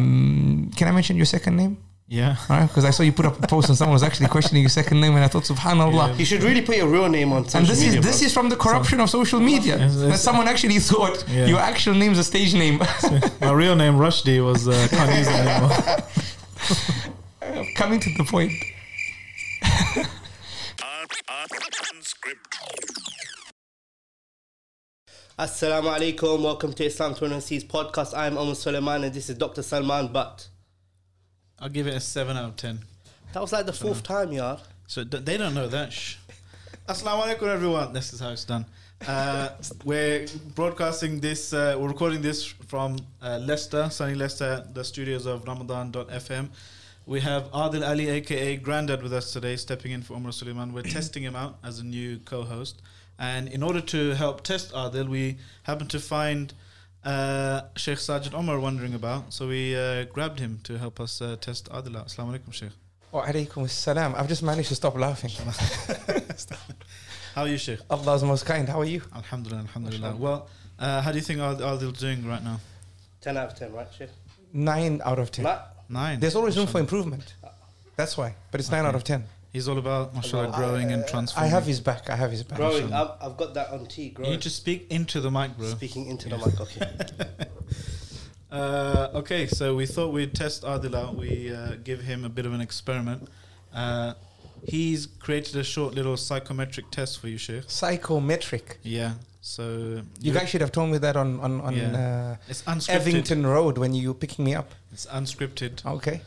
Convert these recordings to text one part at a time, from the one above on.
Um, can I mention your second name? Yeah. Because I saw you put up a post and someone was actually questioning your second name, and I thought, Subhanallah. Yeah. You should really put your real name on social And this media, is this bro. is from the corruption of social media. Yes, that someone actually thought Yeah. your actual name's a stage name. My real name Rushdie was uh, can't use it anymore. Coming to the point. Assalamu alaikum. Welcome to Islam 21C's podcast. I'm Omar Suleiman and this is Dr. Salman Butt. I'll give it a seven out of ten. That was like the fourth time, yeah. So d- they don't know that. Shh. Assalamu alaikum, everyone. This is how it's done. Uh, we're broadcasting this. Uh, we're recording this from uh, Leicester, sunny Leicester, the studios of Ramadan.fm. We have Adil Ali, aka Grandad, with us today, stepping in for Umar Suleiman. We're testing him out as a new co-host, and in order to help test Adil, we happened to find uh, Sheikh Sajid Omar wondering about. So we uh, grabbed him to help us uh, test Adil out. Assalamu alaikum, Sheikh. Wa alaikum assalam. I've just managed to stop laughing. How are you, Sheikh? Allah's most kind. How are you? Alhamdulillah, alhamdulillah. Well, uh, how do you think Ad- Adil's doing right now? 10 out of 10, right, Sheikh? Nine out of ten. Nah, Nine. There's always room for improvement. That's why. But it's nine out of ten. He's all about, mashallah, About- growing and transforming. I have his back. I have his back. growing. I've, I've got that on T, You growing. need to speak into the mic, bro. Speaking into the mic, okay. Uh, okay, so we thought we'd test Adil out. We uh, give him a bit of an experiment. Uh, he's created a short little psychometric test for you, Sheikh. Psychometric. Yeah. So You guys should have told me that on on on Yeah. it's uh, unscripted. Evington Road when you were picking me up. It's unscripted. Okay.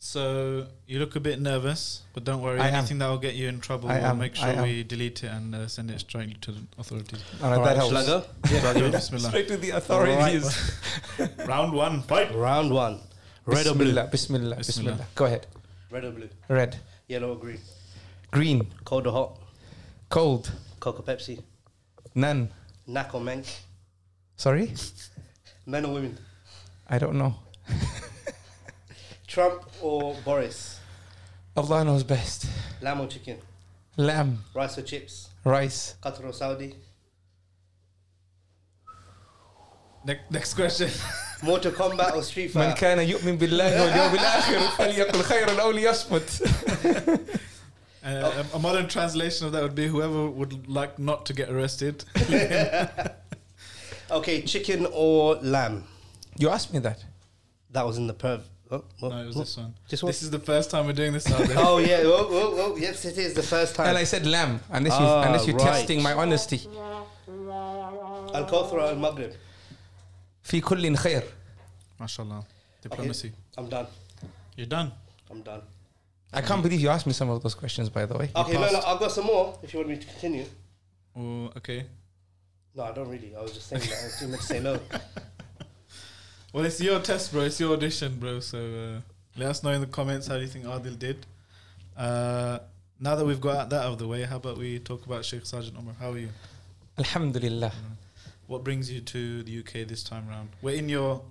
So you look a bit nervous, but don't worry. I am. Anything that will get you in trouble, I we'll am, make I sure am. we delete it and uh, send it straight to the authorities. All right, All that right, helps. go? Yeah, go, Bismillah. Straight to the authorities. Round one, fight. Round one. Red or blue? Bismillah, bismillah, Bismillah. bismillah. Go ahead. Red or blue? Red, Yellow or green? green, Cold or hot? cold, Coke or Pepsi? none. Knack or menk? Sorry, Men or women? I don't know. Trump or Boris? Allah knows best. Lamb or chicken? Lamb, Rice or chips? rice. Qatar or Saudi? Ne- next question. Mortal Kombat or Street من Fighter? كان يؤمن بالله واليوم الآخر فليقل خيرا أو ليصمت. Uh, a, a modern translation of that would be whoever would like not to get arrested. Okay, chicken or lamb? You asked me that. That was in the perv. Oh, oh, no, it was oh. this one. This one? This is the first time we're doing this out there. Oh yeah, oh, oh, oh, yes, it is the first time. And I said lamb, unless, you, Ah, unless you're right. testing my honesty. Al Kawthar Al Maghrib. في كل خير. MashaAllah. Diplomacy. I'm done. You're done. I'm done. I can't believe you asked me some of those questions, by the way. Okay, no, no, passed. I've got some more. If you want me to continue. Oh, okay. No, I don't really. I was just saying that. I was too much to say no. Well, it's your test, bro. It's your audition, bro. So uh, let us know in the comments how you think Adil did. Uh, now that we've got that out of the way, how about we talk about Sheikh Sajid Omar? How are you? Alhamdulillah. What brings you to the UK this time round? We're in your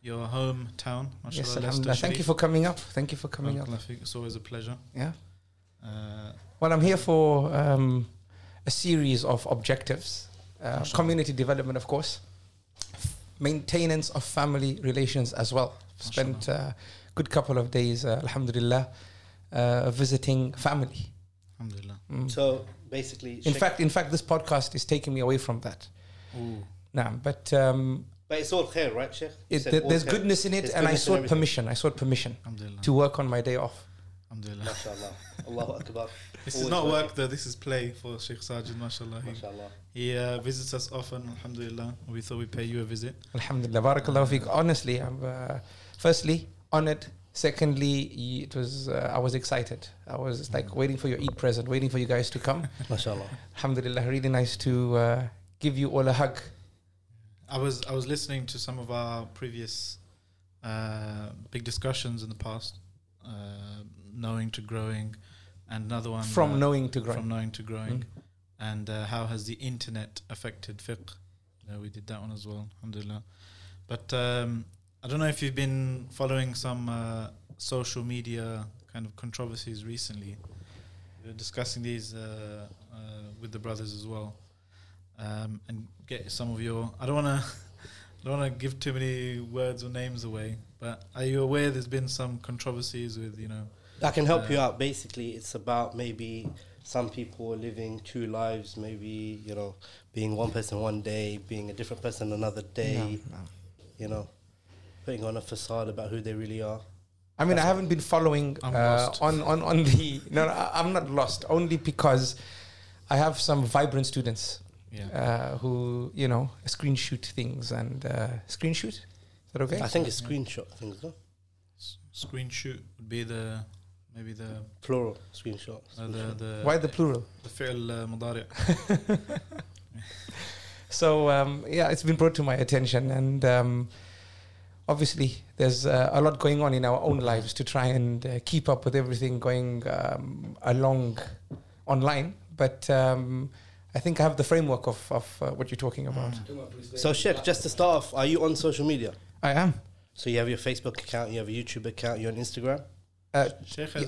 your hometown. Yes, alhamdulillah. Thank you for coming up. Thank you for coming up. Barakallah feek. It's always a pleasure. Yeah. Uh, Well, I'm here for um, a series of objectives. Uh, community development, of course. Maintenance of family relations as well. Spent a good couple of days, uh, alhamdulillah, uh, visiting family. alhamdulillah. Mm. So basically, In Sheikh- fact, in fact, this podcast is taking me away from that. Ooh. Nah, but um, but it's all khair, right, Sheikh? It, th- there's khair. goodness in it, There's and I sought permission. I sought permission to work on my day off. Alhamdulillah. MashaAllah. Allahu Akbar. This is Always not working. work though. This is play for Sheikh Sajid. Mashallah. He, MashaAllah. he uh, visits us often. Alhamdulillah. We thought we'd pay you a visit. Alhamdulillah, barakallahu feek. Honestly, I'm uh, firstly honored. Secondly, it was uh, I was excited. I was like waiting for your Eid present, waiting for you guys to come. MashaAllah. Alhamdulillah, really nice to uh, give you all a hug. I was I was listening to some of our previous uh, big discussions in the past, uh, knowing to growing, and another one From uh, knowing to growing. from knowing to growing, and uh, how has the internet affected fiqh? Know, we did that one as well, alhamdulillah. But um, I don't know if you've been following some uh, social media kind of controversies recently. We were discussing these uh, uh, with the brothers as well, um, and get some of your. I don't want to. don't want to give too many words or names away, but are you aware there's been some controversies with you know? I can help Uh, you out. Basically, it's about maybe some people are living two lives, maybe, you know, being one person one day, being a different person another day, No, no. you know, putting on a facade about who they really are. I mean, I haven't been following I'm uh, lost. on, on, on the. No, no, I- I'm not lost. Only because I have some vibrant students Yeah. uh, who, you know, screen shoot things and uh, screen shoot. Is that okay? I think it's screenshot things, no? S- screen shoot would be the maybe the Plural screenshot. uh, the the Why the plural? the fi'l uh, mudari. So um, yeah, it's been brought to my attention, and um, obviously there's uh, a lot going on in our own lives to try and uh, keep up with everything going um, along online. But um, I think I have the framework of, of uh, what you're talking about. So, Sheikh, just to start off, are you on social media? I am. So you have your Facebook account, you have a YouTube account, you're on Instagram. Uh,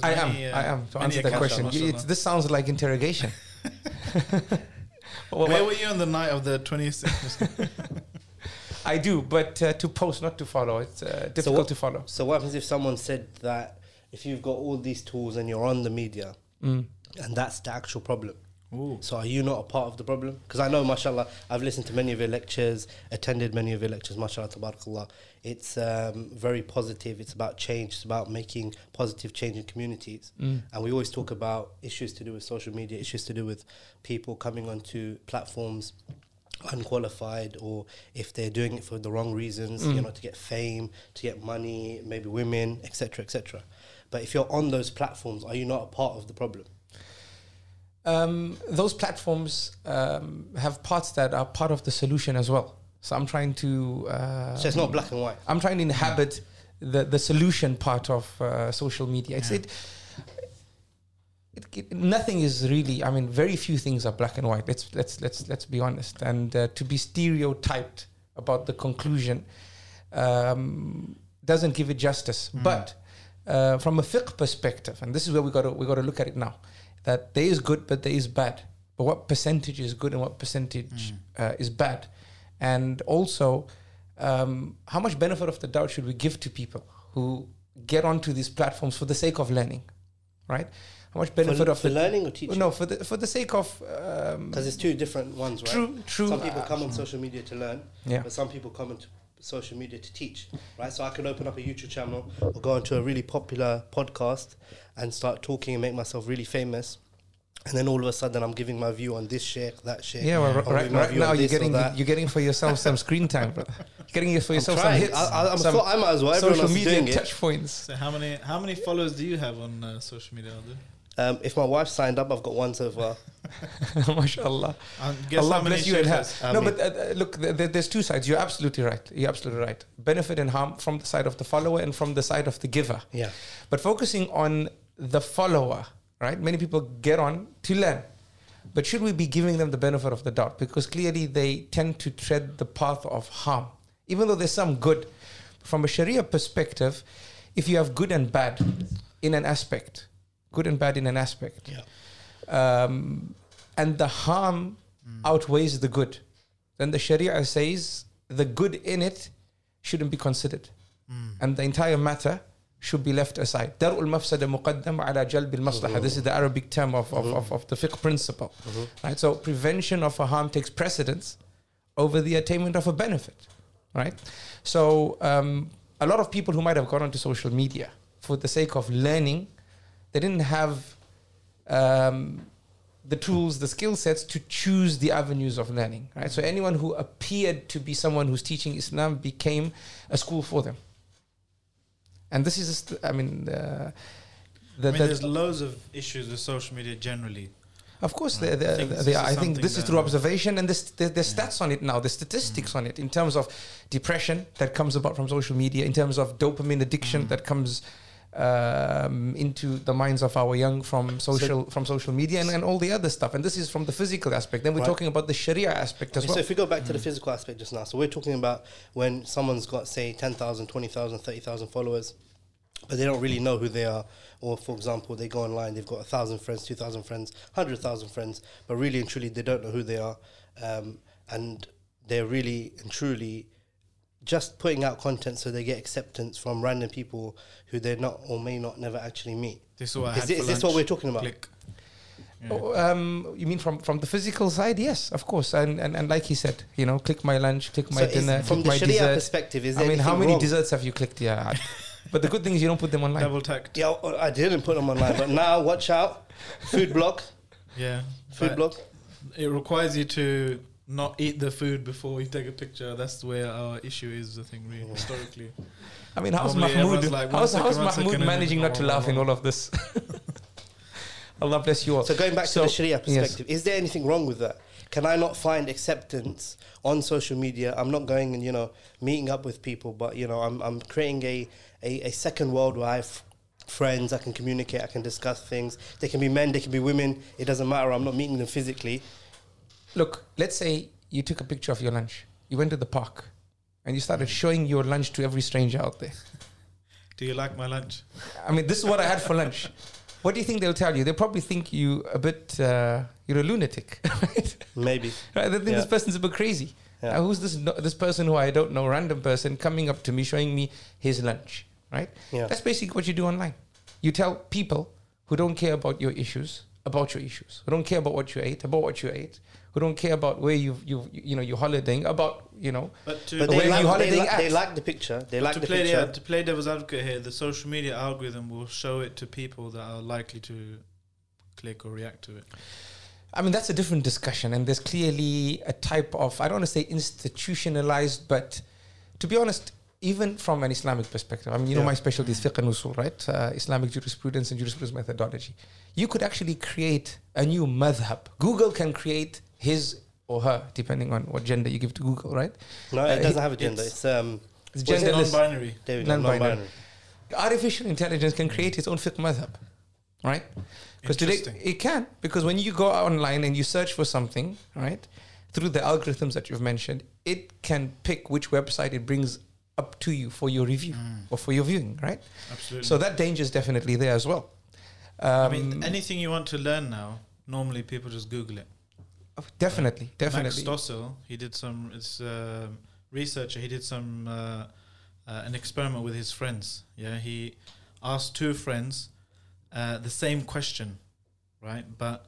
I am. many, uh, I am. To answer that question, You- mashallah. this sounds like interrogation. Well, Where well, were you on the night of the 26th? I do, but uh, to post, not to follow. It's uh, difficult what- to follow. So what happens if someone said that if you've got all these tools and you're on the media Mm. and that's the actual problem? Ooh. So are you not a part of the problem? Because I know, mashallah, I've listened to many of your lectures, attended many of your lectures, mashallah, tabarakallah. It's um, very positive. It's about change. It's about making positive change in communities. Mm. And we always talk about issues to do with social media, issues to do with people coming onto platforms unqualified or if they're doing it for the wrong reasons, you Mm. know, to get fame, to get money, maybe women, etc., etc. But if you're on those platforms, are you not a part of the problem? Um, those platforms um, have parts that are part of the solution as well. So I'm trying to. Uh, So it's not black and white. I'm trying to inhabit the the solution part of uh, social media. It's Yeah. it, it, it. Nothing is really. I mean, very few things are black and white. Let's let's let's let's be honest. And uh, to be stereotyped about the conclusion um, doesn't give it justice. But uh, from a fiqh perspective, and this is where we got to we got to look at it now, that there is good, but there is bad. But what percentage is good and what percentage uh, is bad, and also um, how much benefit of the doubt should we give to people who get onto these platforms for the sake of learning, right? How much benefit for, of for the learning or teaching? no for the for the sake of um, Because it's two different ones, right? true true. Some people uh, come on social media to learn, Yeah. but some people come on social media to teach, right? So I can open up a YouTube channel or go into a really popular podcast and start talking and make myself really famous. And then all of a sudden, I'm giving my view on this sheikh, that sheikh. Yeah, well, I'm right, right now you're getting you're getting for yourself some screen time, brother. You're getting for I'm yourself some hits. I, I, I'm some thought I might as well. Social media doing it. touch points. So how many how many followers do you have on uh, social media? Aldo? Um, if my wife signed up, I've got one so far. MashaAllah. Guess Allah bless you and her. sheikhs has? No, Ameen. but uh, uh, look, th- th- there's two sides. You're absolutely right. You're absolutely right. Benefit and harm from the side of the follower and from the side of the giver. Yeah. But focusing on the follower, right? Many people get on to learn. But should we be giving them the benefit of the doubt? Because clearly they tend to tread the path of harm. Even though there's some good. From a Sharia perspective, if you have good and bad in an aspect, good and bad in an aspect, Yeah. um, and the harm outweighs the good, then the Sharia says the good in it shouldn't be considered, and the entire matter should be left aside. Darul mafsada muqaddam ala jalb al This is the Arabic term of, of, of, of the fiqh principle. Right? So prevention of a harm takes precedence over the attainment of a benefit. Right? So um, a lot of people who might have gone onto social media for the sake of learning, they didn't have um, the tools, the skill sets to choose the avenues of learning. Right? So anyone who appeared to be someone who's teaching Islam became a school for them. And this is, just, I mean, uh, the, I mean, the- there's loads of issues with social media generally. of course, Right. there, there, I think this is are. I think this is through observation, and this, there, there's Yeah. stats on it now. There's statistics on it in terms of depression that comes about from social media, in terms of dopamine addiction Mm. that comes um, into the minds of our young from social from social media and, and all the other stuff. And this is from the physical aspect. Then we're Right. talking about the Sharia aspect as Okay, well. So if we go back to the physical aspect just now, so we're talking about when someone's got, say, 10,000, 20,000, 30,000 followers, but they don't really know who they are. Or, for example, they go online, they've got a 1,000 friends, 2,000 friends, 100,000 friends, but really and truly they don't know who they are. Um, and they're really and truly just putting out content so they get acceptance from random people who they're not or may not never actually meet. This is what I Is, had thi- for is this what we're talking about? Click. Yeah. Oh, um, you mean from from the physical side? Yes, of course. And and, and like he said, you know, click my lunch, click my So is- dinner, from click the my Sharia dessert. perspective, is I mean, how many wrong? desserts have you clicked? Yeah. but the good thing is you don't put them online. Double tacked. Yeah, oh, I didn't put them online, but now watch out. Food blog, Yeah. food blog. It requires you to not eat the food before you take a picture. That's where our issue is, I think, really, oh. historically. I mean, how's Normally Mahmoud? like, how's second, how's Mahmoud managing not to laugh in all of this? Allah bless you all. So going back So, to the Sharia yes. perspective, is there anything wrong with that? Can I not find acceptance on social media? I'm not going and you know meeting up with people, but you know I'm I'm creating a a, a second world where I have friends. I can communicate. I can discuss things. They can be men. They can be women. It doesn't matter. I'm not meeting them physically. Look, let's say you took a picture of your lunch. You went to the park, and you started showing your lunch to every stranger out there. Do you like my lunch? I mean, this is what I had for lunch. What do you think they'll tell you? They'll probably think you a bit, uh, you're a lunatic, right? Maybe. right? They think Yeah. this person's a bit crazy. Yeah. Uh, who's this no, this person who I don't know, random person coming up to me showing me his lunch, right? Yeah. That's basically what you do online. You tell people who don't care about your issues about your issues, who don't care about what you ate, about what you ate, who don't care about where you you you know you're holidaying, about you know. But to, But Where they you like, they, holidaying like, they like the picture. They but like to the play picture. to play devil's advocate here, the social media algorithm will show it to people that are likely to click or react to it. I mean, that's a different discussion, and there's clearly a type of I don't want to say institutionalized, but to be honest, even from an Islamic perspective, I mean, you know, my specialty is fiqh and usul, right? Uh, Islamic jurisprudence and jurisprudence methodology. You could actually create a new madhab. Google can create his or her, depending on what gender you give to Google, right? no, it uh, doesn't have a gender. it's- It's um. It's What's genderless. Non-binary. There we. Non-binary. Non-binary. Artificial intelligence can create its own fiqh madhab, right? Because today it can. Because when you go online and you search for something, right, through the algorithms that you've mentioned, it can pick which website it brings up to you for your review or for your viewing, right? Absolutely. So that danger is definitely there as well. Um, I mean, anything you want to learn now, normally people just Google it. Definitely, Max definitely. Stossel, he did some. It's um researcher. He did some uh, uh, an experiment with his friends. Yeah, he asked two friends uh, the same question, right? But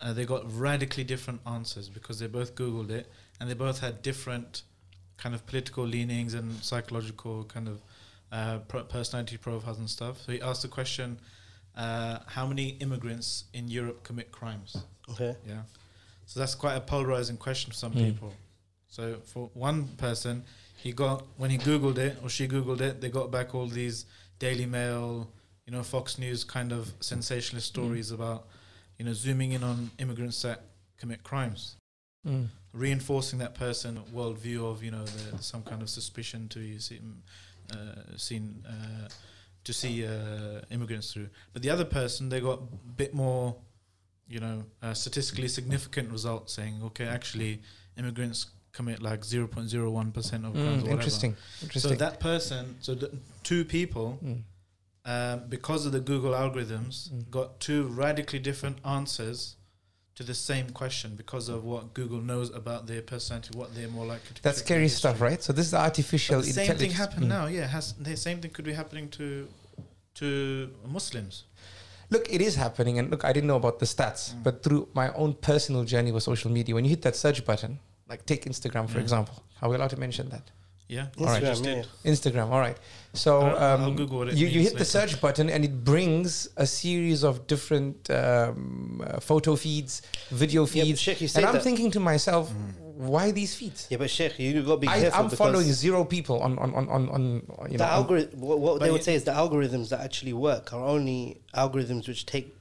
uh, they got radically different answers because they both Googled it and they both had different kind of political leanings and psychological kind of uh, pro- personality profiles and stuff. So he asked the question, uh, "How many immigrants in Europe commit crimes?" Okay. Yeah. So that's quite a polarizing question for some Mm. people. So for one person, he got when he googled it or she googled it, they got back all these Daily Mail, you know, Fox News kind of sensationalist stories about, you know, zooming in on immigrants that commit crimes, Mm. reinforcing that person worldview of you know the, some kind of suspicion to you see, uh, seen uh, to see uh, immigrants through. But the other person, they got a bit more, you know, uh, statistically significant results saying, okay, actually, immigrants commit like 0.01 percent of crimes. or Mm, whatever. interesting. Interesting. So that person, so two people, Mm. um, because of the Google algorithms, Mm. got two radically different answers to the same question because of what Google knows about their personality, what they're more likely to. That's scary stuff, right? So this is artificial But the same intelligence. thing happened Mm. now. Yeah, has the same thing could be happening to to Muslims. Look, it is happening, and look, I didn't know about the stats, Mm. but through my own personal journey with social media, when you hit that search button, like take Instagram for Yeah. example, are we allowed to mention that? Yeah, All right. just Instagram, yeah. Instagram, all right. So I'll- I'll um, Google what it you, you means hit the search button, and it brings a series of different um, uh, photo feeds, video Yeah, feeds, Sheikh, you and I'm that. thinking to myself, Mm. Why these feeds? Yeah, but Sheikh, you got to be I, careful I'm following zero people on on on on, on you the know. algorithm. What, what they would say is the algorithms that actually work are only algorithms which take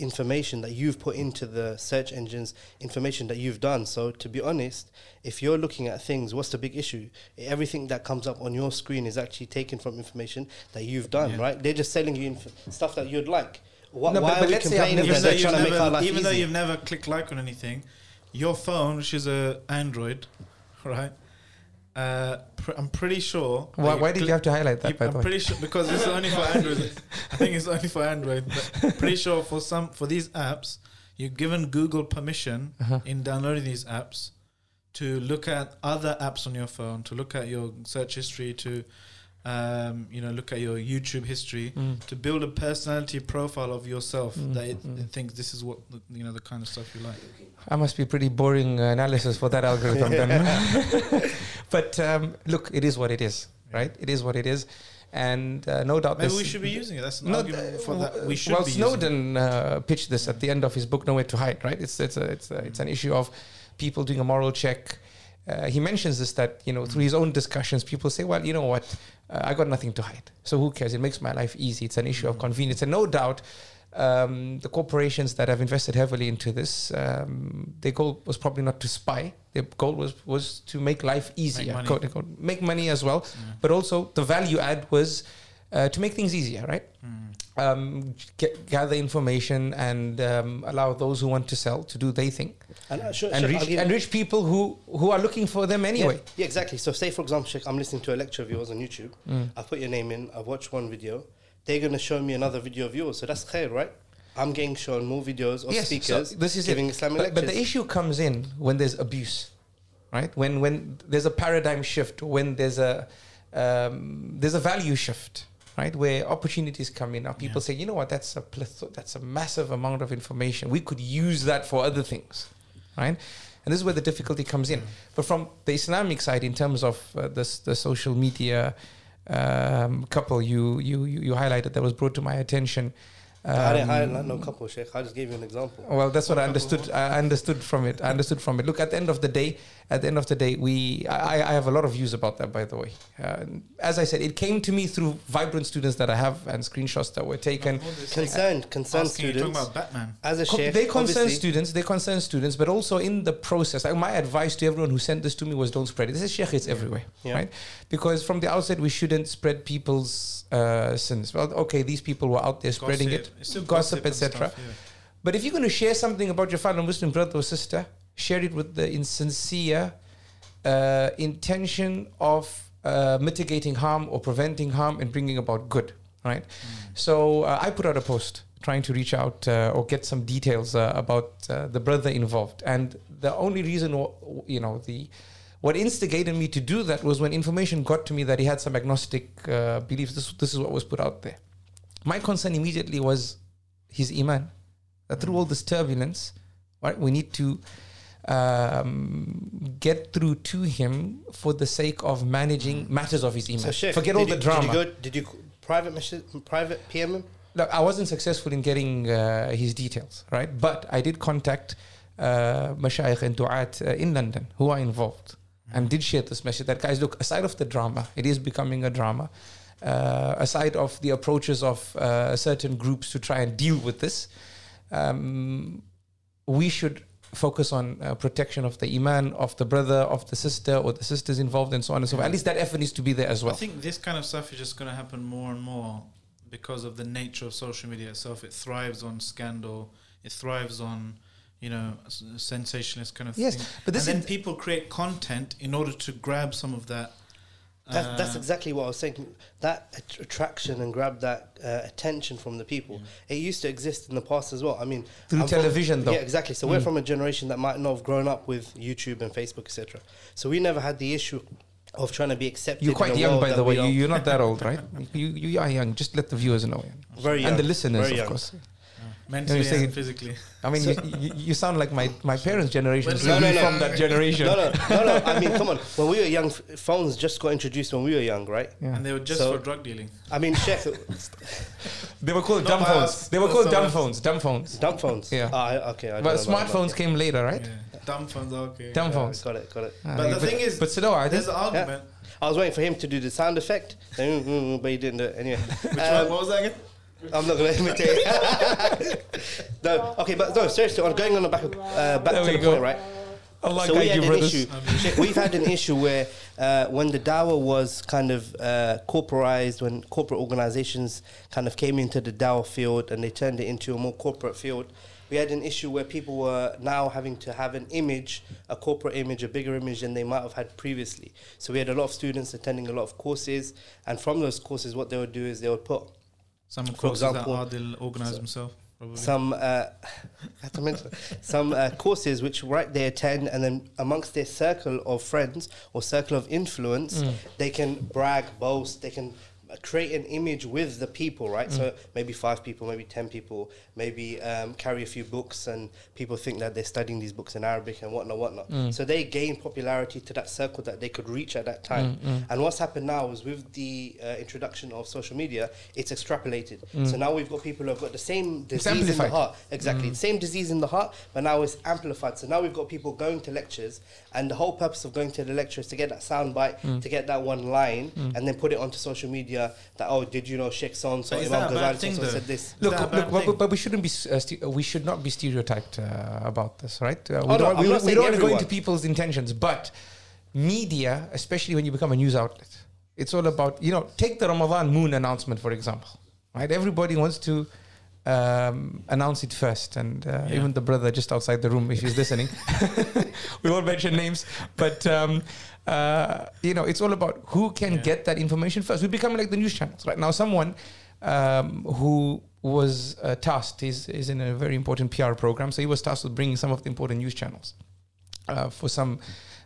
information that you've put into the search engines, information that you've done. So to be honest, if you're looking at things, what's the big issue? Everything that comes up on your screen is actually taken from information that you've done, Yeah. right? They're just selling you inf- stuff that you'd like. Why, No, why but are we let's say complaining never that even though, they're you've to make our never, life even though you've never clicked like on anything, your phone, which is a Android, right? Uh, pr- I'm pretty sure. why, why did cl- you have to highlight that? you- by I'm the way? pretty sure because it's only for Android. I think it's only for Android. But pretty sure for some for these apps, you're given Google permission Uh-huh. in downloading these apps to look at other apps on your phone, to look at your search history, to um, you know look at your YouTube history, Mm. to build a personality profile of yourself Mm, that it, mm. it thinks this is what the, you know the kind of stuff you like. I must be pretty boring uh, analysis for that algorithm then. but um, look, it is what it is, right? It is what it is. And uh, no doubt Maybe we should be using it. That's an No, argument uh, for that. We should well, be using. Snowden uh, pitched this at the end of his book, Nowhere to Hide. Right? It's it's a, it's a, it's an issue of people doing a moral check. Uh, he mentions this that you know through his own discussions, people say, well, you know what, uh, I got nothing to hide, so who cares? It makes my life easy. It's an issue of convenience, and no doubt. Um, the corporations that have invested heavily into this, um, their goal was probably not to spy. Their goal was was to make life easier, money. quote unquote. make money as well. Yeah. But also the value add was uh, to make things easier, right? Mm. um, get, gather information and um, allow those who want to sell to do their thing And, uh, sure, and sure, reach and reach people who who are looking for them anyway. Yeah, yeah, exactly. So, say for example, Sheikh, I'm listening to a lecture of yours on YouTube. Mm. I put your name in. I've watched one video. They're going to show me another video of yours. So that's khair, right? I'm getting shown more videos of Yes, so this is giving it. Islamic But, lectures. but the issue comes in when there's abuse, right? When when there's a paradigm shift, when there's a um, there's a value shift, right? Where opportunities come in. Now people Yeah. say, you know what? That's a pleth- that's a massive amount of information. We could use that for other things, right? And this is where the difficulty comes in. But from the Islamic side, in terms of uh, this, the social media um, couple you, you you you highlighted that was brought to my attention. I didn't um, highlight no couple, Sheikh. I just gave you an example. well, that's what I understood. I understood from it. I understood from it. Look, at the end of the day, at the end of the day, we. I, I have a lot of views about that, by the way. Uh, as I said, it came to me through vibrant students that I have and screenshots that were taken. Concerned, concerned Asking, you're talking students. about Batman. As a Co- sheikh, they concern students. They concern students, but also in the process. Like my advice to everyone who sent this to me was, don't spread it. This is sheikh. It's everywhere, Yeah. right? Because from the outset, we shouldn't spread people's uh, sins. Well, okay, these people were out there spreading Gossip. it, It's still gossip, etc. yeah. But if you're going to share something about your fellow Muslim brother or sister, share it with the insincere uh, intention of uh, mitigating harm or preventing harm and bringing about good, right? So uh, I put out a post trying to reach out uh, or get some details uh, about uh, the brother involved, and the only reason, you know, the what instigated me to do that was when information got to me that he had some agnostic uh, beliefs. This this is what was put out there. My concern immediately was his iman. That through all this turbulence, right, we need to um, get through to him for the sake of managing matters of his iman. So, Sheikh, Forget all you, the drama. Did you, go, did you private message, private PM him? Look, I wasn't successful in getting uh, his details, right? But I did contact uh, mashayikh and du'at uh, in London who are involved and did share this message that, guys, look, aside of the drama, it is becoming a drama. Uh, aside of the approaches of uh, certain groups to try and deal with this, um, we should focus on uh, protection of the iman of the brother, of the sister, or the sisters involved, and so on and so forth. At least that effort needs to be there as well. I think this kind of stuff is just going to happen more and more because of the nature of social media itself. It thrives on scandal. It thrives on, you know, sensationalist kind of Yes, thing. but this and then people create content in order to grab some of that. That's, that's uh, exactly what I was saying. That att- attraction and grab that uh, attention from the people. It used to exist in the past as well. I mean, Through I'm from- television, though. Yeah, exactly. So we're Mm. from a generation that might not have grown up with YouTube and Facebook, etc. So we never had the issue of trying to be accepted. You're quite young, by the way. You, are not that old, right? You, you are young. Just let the viewers know. very young, and the listeners, of course. Mentally You're saying- and physically. I mean, you, you, you sound like my, my parents' generation. So no, no, no. from that generation. No, no, no, no. I mean, come on. When we were young, phones just got introduced when we were young, right? Yeah. And they were just So- for drug dealing. I mean, Sheikh, They were called Not dumb phones. They were called by dumb us. phones. Dumb phones. dumb phones. Yeah. Ah, okay. I don't But smartphones came later, right? Yeah. Dumb phones, okay. Dumb Yeah, phones. Got it. Got it. Uh, But the thing is, but still, I There's did. an argument. I was waiting for him to do the sound effect, then, but he didn't do it anyway. Which Um, one? What was that again? I'm not going to imitate. no, okay, but no, seriously, I'm going on the back, of, uh, back There to the go. point, right? Allah so we had an brothers. issue. We've had an issue where uh, when the dawah was kind of uh, corporatized, when corporate organizations kind of came into the dawah field and they turned it into a more corporate field, we had an issue where people were now having to have an image, a corporate image, a bigger image than they might have had previously. So we had a lot of students attending a lot of courses, and from those courses, what they would do is they would put Some For courses example- that Adil organised himself. Probably. some uh, I have to mention some uh, courses which right they attend, and then amongst their circle of friends or circle of influence, Mm. they can brag, boast, they can create an image with the people, right? So Mm. maybe five people, maybe ten people, maybe um, carry a few books, and people think that they're studying these books in Arabic and whatnot, whatnot. Mm. So they gain popularity to that circle that they could reach at that time. Mm, And what's happened now is with the uh, introduction of social media, it's extrapolated. Mm. So now we've got people who have got the same disease in the heart. Exactly. the Same disease in the heart, but now it's amplified. So now we've got people going to lectures, and the whole purpose of going to the lecture is to get that sound bite, Mm. to get that one line, and then put it onto social media that, oh, did you know Sheikh so and so, But is Imam that a Ghazali thing, so-and-so said this? Look, look bad but, but we shouldn't be uh, ste- we should not be stereotyped uh, about this, right? Uh, we Oh, don't, I'm we, we don't want to go into people's intentions, but media, especially when you become a news outlet, it's all about you know. Take the Ramadan moon announcement for example, right? Everybody wants to um, announce it first, and uh, Yeah. even the brother just outside the room, if he's listening, we won't mention names, but um, uh, you know, it's all about who can Yeah. get that information first. We're becoming like the news channels right now. Someone um, who was uh, tasked is is in a very important PR program, so he was tasked with bringing some of the important news channels uh, for some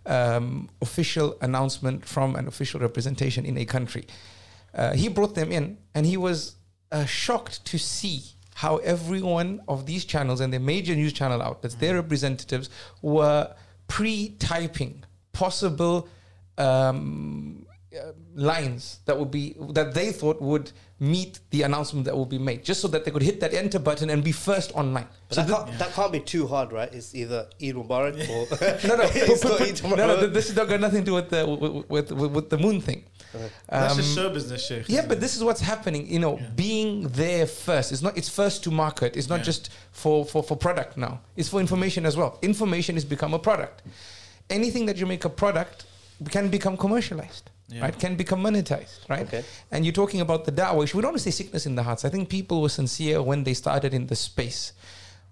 um, official announcement from an official representation in a country. Uh, he brought them in, and he was uh, shocked to see how every one of these channels and the major news channel outlets, their representatives, were pre-typing possible um, uh, lines that would be that they thought would meet the announcement that would be made, just so that they could hit that enter button and be first online. But So that, can't, that can't be too hard, right? It's either Eid Mubarak or no, no, it's put- not put- Eid no, no, this has got nothing to do with the with, with, with the moon thing. That's Um, just show business, Sheikh. yeah, but this is what's happening. You know, Yeah. being there first. It's not. It's first to market. It's not Yeah. just for, for for product now. It's for information as well. Information has become a product. Anything that you make a product can become commercialized. Yeah. Right, can become monetized, right? Okay. And you're talking about the da'wah. We don't want to say sickness in the hearts. I think people were sincere when they started in the space.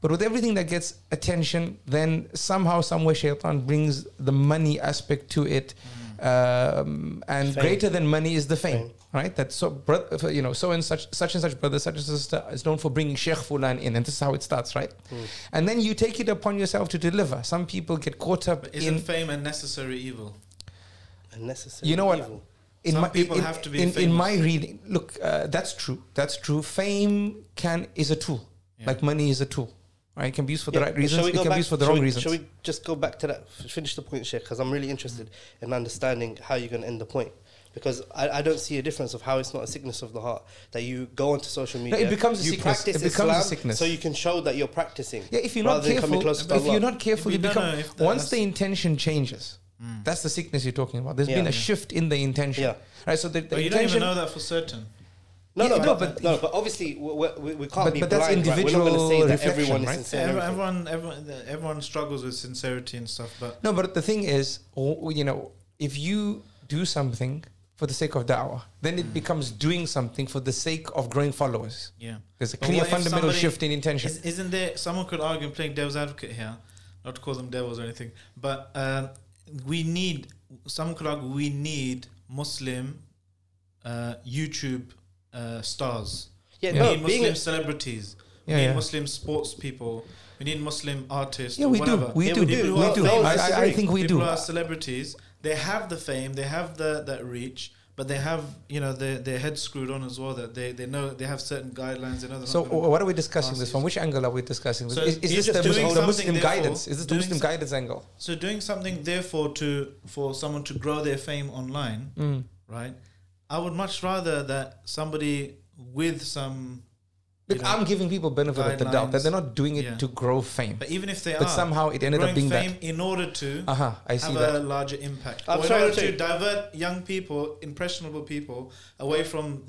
But with everything that gets attention, then somehow, somewhere, shaitan brings the money aspect to it. Mm. Um, and Fame. greater than money is the fame, Fame. right? That so, brother, you know, so and such, such and such brother, such and such sister is known for bringing Sheikh Fulan in, and this is how it starts, right? And then you take it upon yourself to deliver. Some people get caught up But isn't in fame a necessary evil? Necessary, You know what? evil. in Some my, people in, have to be in, in my reading. Look, uh, that's true. That's true. Fame can is a tool, Yeah. like money is a tool. Right? It can be used for the Yeah, right reasons. It can back- be used for the wrong we- reasons. Shall we just go back to that? Finish the point, Sheikh, because I'm really interested in understanding how you're going to end the point. Because I, I don't see a difference of how it's not a sickness of the heart that you go onto social media. it becomes a you sickness. practice It becomes a sickness. so you can show that you're practicing. Yeah, if you're not careful, coming closer to if Allah. you're not careful, you become. know if the- once the intention changes, mm. that's the sickness you're talking about. There's Yeah. been a shift in the intention. Yeah. Right. So the, the But you don't intention. even know that for certain. No, Yeah, no, no, but, but- no, but obviously we, we, we can't But- be but that's blind. right? We're not going to say that reflection, everyone is right? sincere. Everyone, everyone, everyone struggles with sincerity and stuff. But No, but the thing is, you know, if you do something for the sake of da'wah, then it becomes doing something for the sake of growing followers. yeah, There's a But clear fundamental shift in intention. Is, isn't there? Someone could argue, playing devil's advocate here, not to call them devils or anything, but um, we need. Someone could argue we need Muslim uh, YouTube uh, stars. Yeah, we no, need Muslim a, celebrities. We Yeah, need yeah. Muslim sports people. We need Muslim artists. Yeah, or we do. whatever. We Yeah, do. we We do. do. No- no I, I, I think we people do. are celebrities. They have the fame. They have the that reach. But they have, you know, their their heads screwed on as well. That they, they know they have certain guidelines. They know they're So, not gonna- w- what are we discussing this from? Which angle are we discussing this? So is is this the, Muslim, the Muslim guidance? Is this the Muslim guidance angle? So doing something therefore to for someone to grow their fame online, Mm. right? I would much rather that somebody with some. Look, know, I'm giving people benefit of the doubt that they're not doing it Yeah. to grow fame. but even if they But are, somehow it ended up growing being that. fame in order to Uh huh. I see have that. a larger impact, I'm or in order I'm to divert young people, impressionable people, away from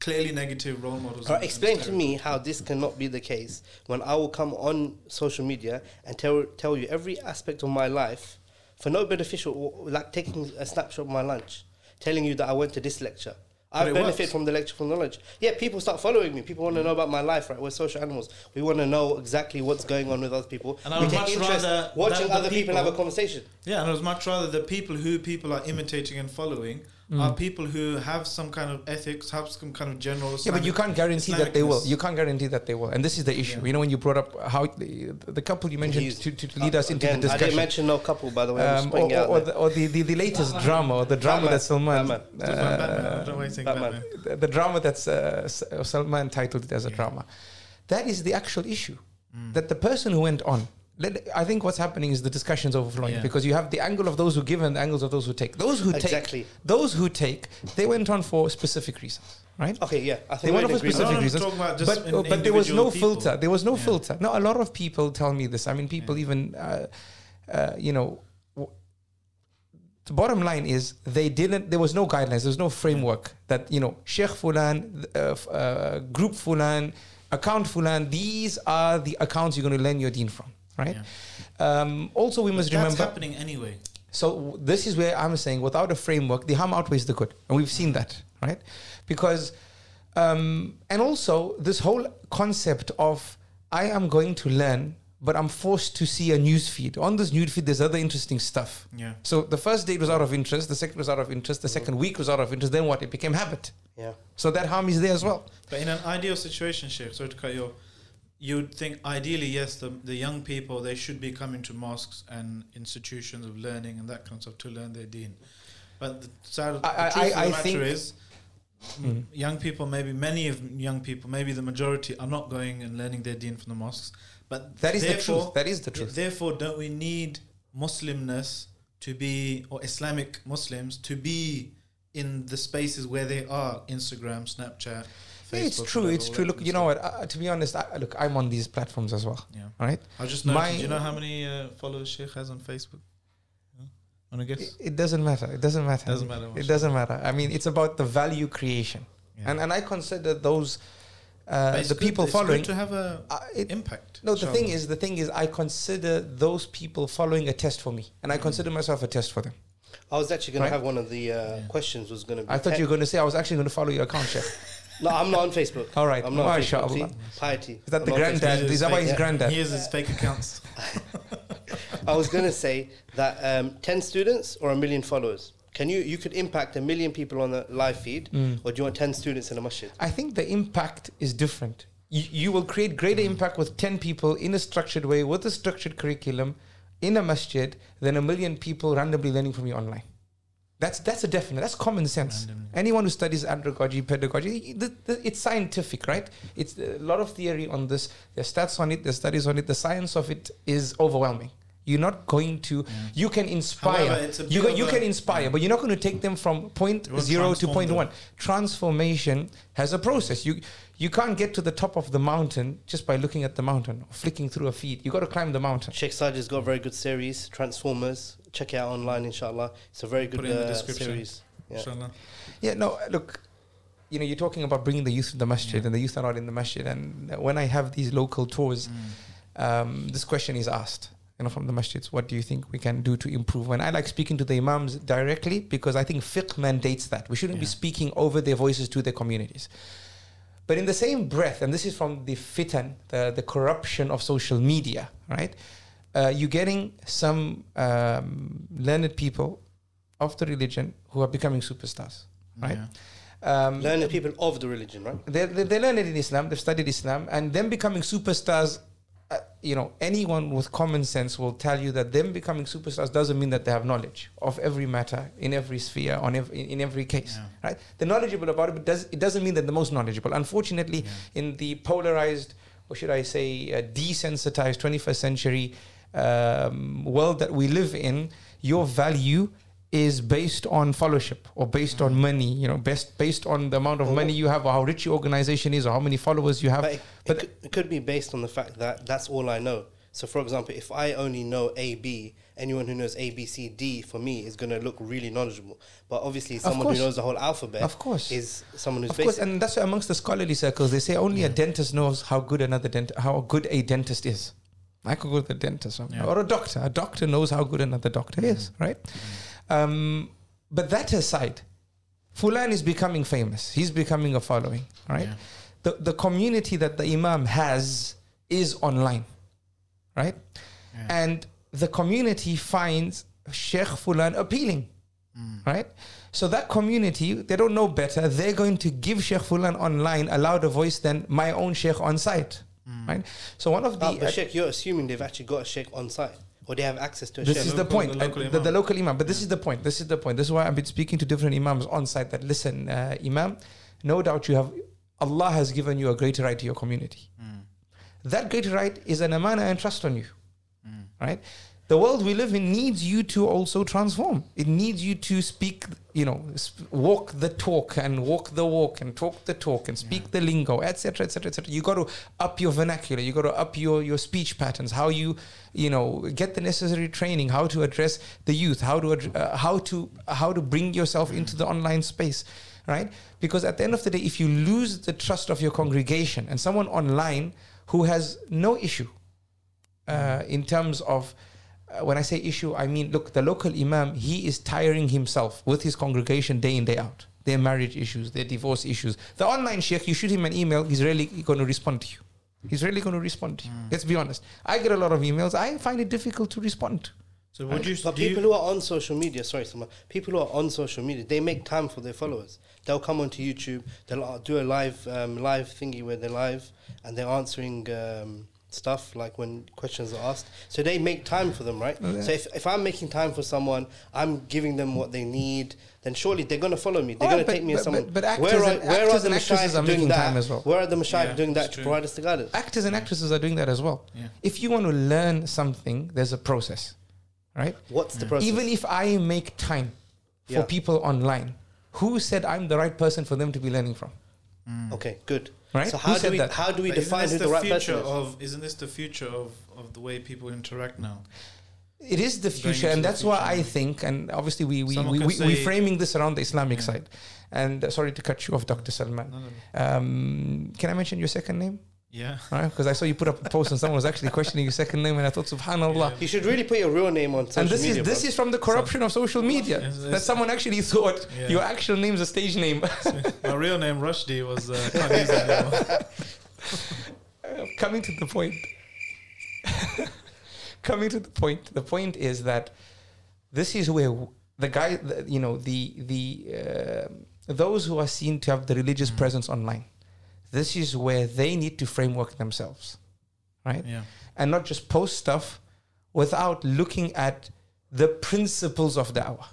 clearly negative role models. All right, and- explain to me how this cannot be the case when I will come on social media and tell tell you every aspect of my life for no beneficial, like taking a snapshot of my lunch, telling you that I went to this lecture. I But benefit from the lecture from knowledge. Yeah, people start following me. People want to know about my life, right? We're social animals. We want to know exactly what's going on with other people. And I we would take much interest rather watching other people have a conversation. Yeah, and I would much rather the people who people are imitating and following are people who have some kind of ethics, have some kind of general. Yeah, but you can't guarantee that they will. You can't guarantee that they will, and this is the issue. Yeah. You know, when you brought up how the, the couple you mentioned He's- to, to, to lead us into Again, the discussion. I didn't mention no couple, by the way. Um, or, or, or, the, or the, the, the latest drama, or the drama Batman. that Salman, Batman. Just like Batman. I uh, don't know why you think Batman. Batman. the, the drama that's uh, S- uh, Salman titled it as a Yeah. drama. That is the actual issue. Mm. That the person who went on. Let, I think what's happening is the discussions overflowing Yeah. because you have the angle of those who give and the angles of those who take. Those who Exactly. take, those who take, they went on for specific reasons, right? Okay, yeah. I They think went on for specific No, no, reasons. talking about just but in uh, but there was no people. filter. There was no Yeah. filter. No, a lot of people tell me this. I mean, people even, uh, uh, you know, w- the bottom line is they didn't. There was no guidelines. There was no framework that you know, Sheikh Fulan, uh, f- uh, Group Fulan, Account Fulan. These are the accounts you're going to learn your deen from, right? Um, also, we But must that's remember. happening anyway. So this is where I'm saying, without a framework, the harm outweighs the good, and we've seen that, right? Because, um, and also this whole concept of I am going to learn, but I'm forced to see a news feed. On this news feed, there's other interesting stuff. Yeah. So the first date was out of interest, the second was out of interest, the second week was out of interest. Then what? It became habit. Yeah. So that harm is there as well. But in an ideal situation, Sheikh, sorry to cut you off, you'd think ideally, yes, the, the young people, they should be coming to mosques and institutions of learning and that kind of stuff to learn their deen. But the, sad, the I- I- truth I- of the I matter is, Mm. young people, maybe many of young people, maybe the majority are not going and learning their deen from the mosques. But That is the truth. That is the truth. Therefore, don't we need Muslimness to be, or Islamic Muslims to be in the spaces where they are Instagram, Snapchat, Facebook? It's true. whatever, It's true. Look, you know what? Uh, to be honest, I, look, I'm on these platforms as well. Yeah. All right. I just noticed. My- do you know how many uh, followers Sheikh has on Facebook? Want to guess? It, it doesn't matter. It doesn't matter. Doesn't matter It doesn't matter. I mean, it's about the value creation, Yeah. and and I consider those uh, the good- people it's good following. to have a Uh, it, impact. no, the thing inshallah. is, the thing is, I consider those people following a test for me, and I Mm. consider myself a test for them. I was actually going Right. to have one of the uh, Yeah. questions was going to be. I thought te- you were going to say I was actually going to follow your account, Chef. No, I'm not on Facebook. All right, I'm not on Facebook. See? Piety. Is that I'm the not Facebook. granddad? He Is that why he's granddad? He has his fake accounts. I was going to say that um, 10 students or a million followers. Can you you could impact a million people on the live feed, Mm. or do you want 10 students in a masjid? I think the impact is different. You, you will create greater impact with 10 people in a structured way, with a structured curriculum, in a masjid, than a million people randomly learning from you online. That's that's a definite. That's common sense. Randomly. Anyone who studies andragogy, pedagogy, the, the, it's scientific, right? It's a lot of theory on this. There's stats on it. There's studies on it. The science of it is overwhelming. You're not going to. You can inspire. However, you can, you of can a- inspire, but you're not going to take them from point You won't zero to point them. one. Transformation has a process. You you can't get to the top of the mountain just by looking at the mountain or flicking through a feed. You got to climb the mountain. Sheikh Sajid's got a very good series, Transformers. Check it out online, inshallah. It's a very good Put it in the uh, description. series. Yeah. Inshallah. Yeah, no, look, you know, you're talking about bringing the youth to the masjid, Yeah. and the youth are not in the masjid. And when I have these local tours, um, this question is asked, you know, from the masjids, what do you think we can do to improve? And I like speaking to the imams directly because I think fiqh mandates that. We shouldn't be speaking over their voices to their communities. But in the same breath, and this is from the fitan, the, the corruption of social media, right? Uh, you're getting some um, learned people of the religion who are becoming superstars, right? Yeah. Um, Learning people of the religion, right? they, they, they learn it in Islam, they've studied Islam, and them becoming superstars, uh, you know, anyone with common sense will tell you that them becoming superstars doesn't mean that they have knowledge of every matter, in every sphere, on every, in, in every case, Yeah. right? They're knowledgeable about it, but does, it doesn't mean that the most knowledgeable. Unfortunately, Yeah. in the polarized, or should I say, uh, desensitized 21st century um, world that we live in, your value is based on fellowship or based on money, you know, best based on the amount of Well, money you have or how rich your organization is or how many followers you have. But, it, but- it, could, it could be based on the fact that that's all I know. So, for example, if I only know A, B, anyone who knows A, B, C, D for me is going to look really knowledgeable. But obviously, someone who knows the whole alphabet Of course. is someone who's Of course, and that's why amongst the scholarly circles. They say only a dentist knows how good another dent, how good a dentist is. I could go to the dentist or- Yeah. or a doctor. A doctor knows how good another doctor is, right? Um, but that aside, Fulan is becoming famous. He's becoming a following, right? Yeah. The the community that the imam has is online, right? Yeah. And the community finds Sheikh Fulan appealing, Mm. right? So that community, they don't know better. They're going to give Sheikh Fulan online a louder voice than my own Sheikh on site. Right? So one of the Ah, but Sheikh, you're assuming they've actually got a Sheikh on site, or they have access to a this Sheikh. is the Local- point. the local Uh, the, the imam. local imam. But this is the point. This is the point. This is why I've been speaking to different imams on site that listen, uh, imam, no doubt you have, Allah has given you a greater right to your community. That greater right is an amana and trust on you. Right? The world we live in needs you to also transform. It needs you to speak, you know, walk the talk and walk the walk and talk the talk and speak the lingo, etc., etc., etc. You got to up your vernacular. You got to up your your speech patterns. How you, you know, get the necessary training. How to address the youth. How to ad- uh, how to how to bring yourself into the online space, right? Because at the end of the day, if you lose the trust of your congregation and someone online who has no issue uh, in terms of when I say issue, I mean look, the local imam he is tiring himself with his congregation day in day out. Their marriage issues, their divorce issues. The online sheikh, you shoot him an email, he's really going to respond to you. He's really going to respond to you. Let's be honest. I get a lot of emails. I find it difficult to respond. So would you? But do you- people who are on social media, sorry, Sama, people who are on social media, they make time for their followers. They'll come onto YouTube, they'll uh, do a live um, live thingy where they're live and they're answering um, stuff like when questions are asked. So they make time for them, right? Oh, so if, if I'm making time for someone, I'm giving them what they need. Then surely they're going to follow me. They're Oh, going to take me as someone. but- but actors where are, and- where are the and actresses mashayikh are doing making that? time as well. Where are the mashayikh Yeah, doing that to true. provide us the guidance? Actors and actresses are doing that as well. Yeah. If you want to learn something, there's a process, right? What's the mm. process? Even if I make time for Yeah. people online, who said I'm the right person for them to be learning from? Okay, good. Right? So Who how do we that? how do we But define who the, right future person is? of? Isn't this the future of of the way people interact now? It is the future, and the that's why. I think, and obviously we we Someone we, we we're framing this around the Islamic Yeah. side. And uh, sorry to cut you off, Dr. Salman. No, no, no. Um, can I mention your second name? Yeah. Because I saw you put up a post and someone was actually questioning your second name, and I thought, Subhanallah. Yeah. You should really put your real name on social And this media. is this bro. is from the corruption of social media Yes, that someone actually thought Yeah. your actual name's a stage name. My real name Rushdie was uh, can't use it anymore. Coming to the point. coming to the point. The point is that this is where the guy, the, you know, the the uh, those who are seen to have the religious presence online. This is where they need to framework themselves, right? Yeah. And not just post stuff without looking at the principles of da'wah.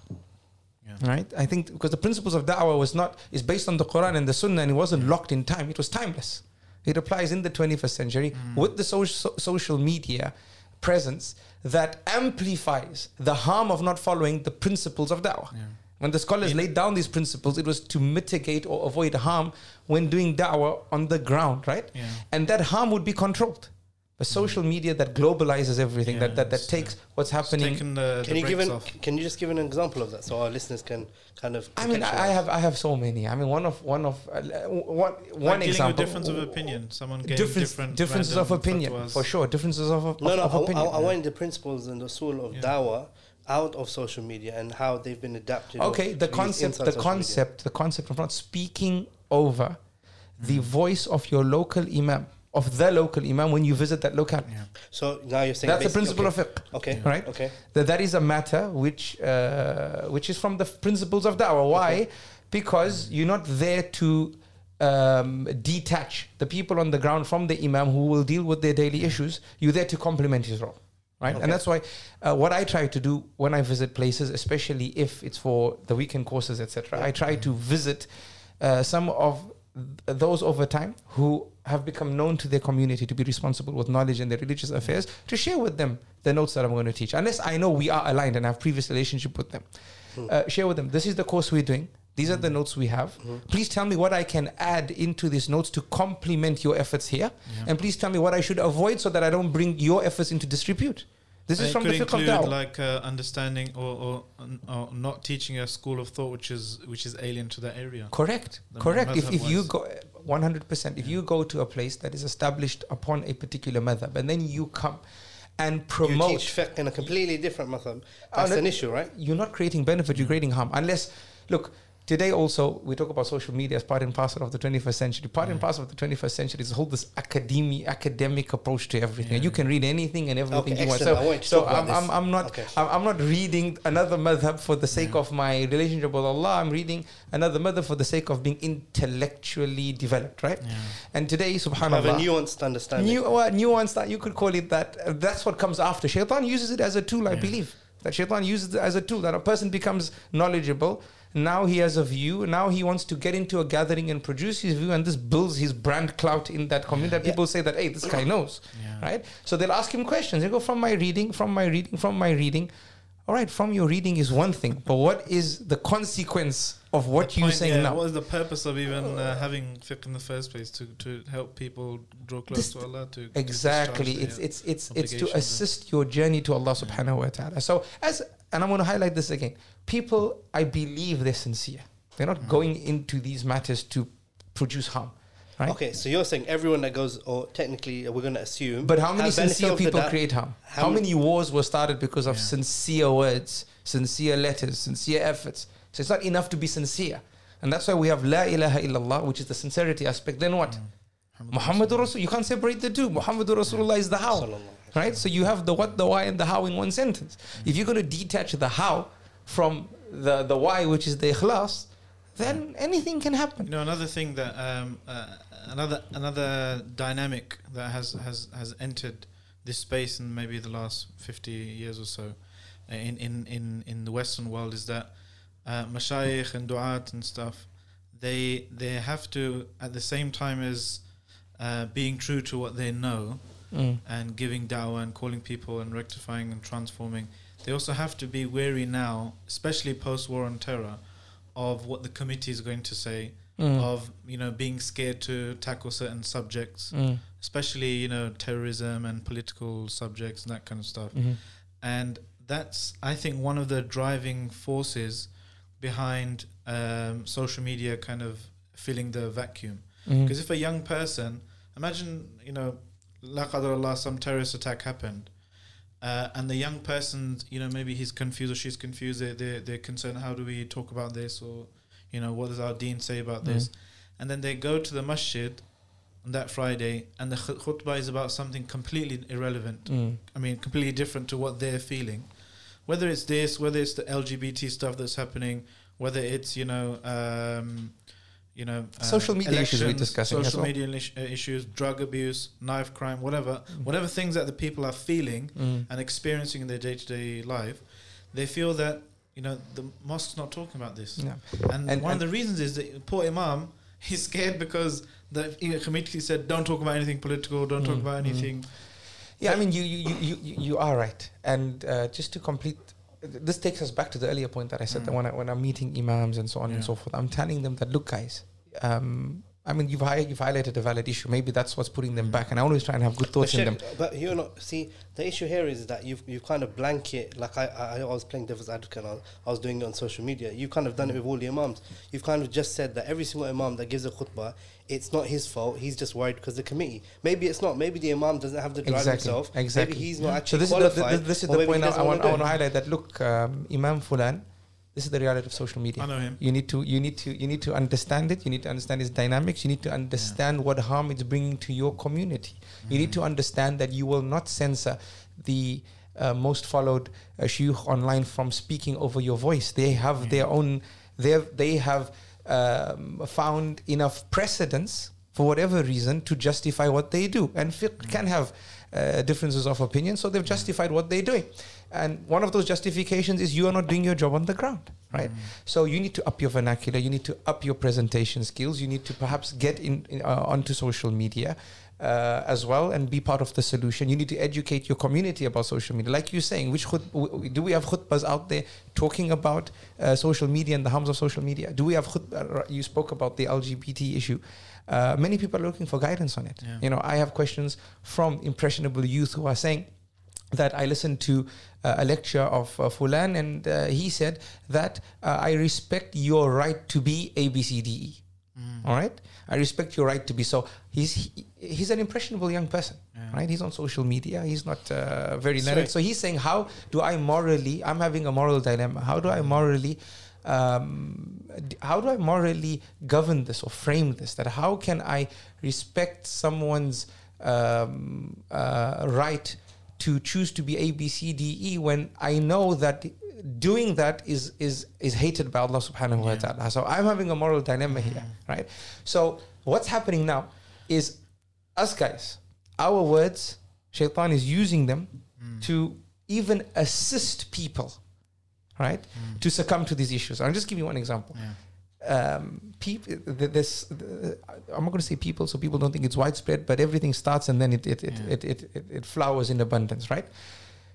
Yeah. Right? I think because the principles of da'wah was not is based on the Quran and the Sunnah and it wasn't locked in time. It was timeless. It applies in the 21st century mm. with the so- so- social media presence that amplifies the harm of not following the principles of da'wah. Yeah. When the scholars laid down these principles, it was to mitigate or avoid harm when doing da'wah on the ground, right? Yeah. And that harm would be controlled. But social media that globalizes everything, Yeah, that, that, that it's, takes uh, what's happening. the, Can the you give an, off. Can you just give an example of that so our listeners can kind of? I mean, I I have I have so many. I mean, one of one of uh, one Like one dealing example. with difference of opinion. Someone getting Difference, different differences of opinion fatwas. for sure. Differences of, of, No, no. of I, opinion. I, I wanted the principles and the soul of Yeah. dawah out of social media and how they've been adapted. okay, the concept, the social media. concept, the concept of not speaking over the voice of your local imam, of the local imam when you visit that locality. Yeah. So now you're saying That's the principle okay. of fiqh. Okay. Yeah. Right? Okay. that that is a matter which uh, which is from the principles of da'wah. Why? Okay. Because you're not there to um, detach the people on the ground from the imam who will deal with their daily issues. You're there to complement his role. Right, Okay. and that's why uh, what I try to do when I visit places, especially if it's for the weekend courses, etc., I try to visit uh, some of th- those over time who have become known to their community to be responsible with knowledge in their religious affairs to share with them the notes that I'm going to teach. Unless I know we are aligned and have previous relationship with them, uh, share with them. This is the course we're doing. These are the notes we have. Please tell me what I can add into these notes to complement your efforts here, Yeah. and please tell me what I should avoid so that I don't bring your efforts into disrepute. This is from the fiqh of like uh, understanding or, or, or not teaching a school of thought which is which is alien to that area. Correct. The Correct. If, if you go 100%, if you go to a place that is established upon a particular madhab and then you come and You promote, teach fiqh in a completely different method. Oh, That's an issue, right? you're not creating benefit, you're creating harm. Unless, look, today also we talk about social media as part and parcel of the 21st century. Part and parcel of the 21st century is hold this academy, academic approach to everything. Yeah. You can read anything and everything Okay, you want. So, want so I'm. I'm, I'm not Okay. I'm, I'm not reading another madhab for the sake Yeah. of my relationship with Allah. I'm reading another madhab for the sake of being intellectually developed, right? And today, subhanAllah. Have a nuanced understanding. New, well, nuance that you could call it that. uh, That's what comes after. Shaitan uses it as a tool, I believe. That shaitan uses it as a tool. That a person becomes knowledgeable. Now he has a view. Now he wants to get into a gathering and produce his view, and this builds his brand clout in that community. That Yeah. people say that, hey, this guy knows, Yeah. right? So they'll ask him questions. They go from my reading, from my reading, from my reading. All right, from your reading is one thing, but what is the consequence of what The you point, saying yeah, now? What is the purpose of even uh, having fiqh in the first place to, to help people draw close This- to Allah? To Exactly. It's it's it's it's to assist your journey to Allah subhanahu wa ta'ala. So as and I'm gonna highlight this again. People I believe they're sincere. They're not Mm. going into these matters to produce harm. Right? Okay, so you're saying everyone that goes, or technically, we're going to assume. But how many sincere people create harm? How How, many wars were started because of Yeah. sincere words, sincere letters, sincere efforts? So it's not enough to be sincere. And that's why we have La ilaha illallah, which is the sincerity aspect. Then what? Muhammadur Rasul. You can't separate the two. Muhammadur Rasulullah is the how. Sallallahu Right? So you have the what, the why, and the how in one sentence. If you're going to detach the how from the, the why, which is the ikhlas, then anything can happen. You know, another thing that um, uh, another another dynamic that has has has entered this space in maybe the last fifty years or so uh, in in in in the Western world is that uh, mashayikh and du'at and stuff they they have to at the same time as uh, being true to what they know Mm. and giving da'wah and calling people and rectifying and transforming. They also have to be wary now, especially post war on terror, of what the committee is going to say, Mm. of you know being scared to tackle certain subjects, Mm. especially you know terrorism and political subjects and that kind of stuff. Mhm. And that's I think one of the driving forces behind um, social media kind of filling the vacuum. Because if a young person, imagine, you know, la Allah, some terrorist attack happened, uh, and the young person, you know, maybe he's confused or she's confused, they're, they're, they're concerned, how do we talk about this? Or, you know, what does our deen say about this? And then they go to the masjid on that Friday, and the khut- khutbah is about something completely irrelevant. Mm. I mean, completely different to what they're feeling. Whether it's this, whether it's the LGBT stuff that's happening, whether it's you know, um, you know, uh, Social media issues we're discussing social well. media ish- uh, issues, drug abuse, knife crime, whatever, whatever things that the people are feeling Mm. and experiencing in their day to day life, they feel that you know the mosque's not talking about this. Yeah. And, And- one and- of the reasons is that poor Imam, he's scared because the committee said, don't talk about anything political, don't talk Mm, about mm. anything. Yeah, I mean, you you, you, you, you are right. And uh, just to complete, this takes us back to the earlier point that I said that Mm. when, I, when I'm meeting imams and so on and so forth, I'm telling them that, look, guys, um, I mean, you've, hi- you've highlighted a valid issue. Maybe that's what's putting them back. And I always try and have good But, thoughts in them. But you're not. See, the issue here is that you've you kind of blanket. Like I, I, I was playing devil's advocate. I I was doing it on social media. You've kind of done it with all the imams. You've kind of just said that every single imam that gives a khutbah, it's not his fault. He's just worried because the committee. Maybe it's not. Maybe the imam doesn't have the drive Exactly, himself. exactly. Maybe he's not So actually this is, the, this is the point I, I want, wanna I want to highlight that, look, um, Imam Fulan, this is the reality of social media. I know him. You need to you need to you need to understand it. You need to understand its dynamics. You need to understand what harm it's bringing to your community. You need to understand that you will not censor the uh, most followed uh, shuyukh online from speaking over your voice. They have their own. They they have um, found enough precedence for whatever reason to justify what they do. And fiqh can have uh, differences of opinion, so they've justified what they're doing. And one of those justifications is you are not doing your job on the ground, right? So you need to up your vernacular, you need to up your presentation skills, you need to perhaps get in, in, uh, onto social media. Uh, as well and be part of the solution. You need to educate your community about social media. Like you're saying, which khut- do we have khutbahs out there talking about uh, social media and the harms of social media? Do we have khutbah? You spoke about the LGBT issue. Uh, many people are looking for guidance on it. Yeah. You know, I have questions from impressionable youth who are saying that I listened to uh, a lecture of uh, Fulan and uh, he said that uh, I respect your right to be A, B, C, D, E. All right, I respect your right to be. So he's he, he's an impressionable young person, Yeah. right? He's on social media. He's not uh, very Sorry. learned. So he's saying, how do I morally? I'm having a moral dilemma. How do I morally um, how do I morally govern this or frame this? That how can I respect someone's um, uh, right to choose to be A, B, C, D, E when I know that doing that is is is hated by Allah Subhanahu wa Yeah. Taala. So I'm having a moral dilemma here, mm-hmm. right? So what's happening now is us guys, our words, Shaitan is using them mm. to even assist people, right, mm. to succumb to these issues. I'll just give you one example. Yeah. Um, people, this, I'm not going to say people, so people don't think it's widespread, but everything starts and then it it, it, Yeah. it, it, it, it flowers in abundance, right?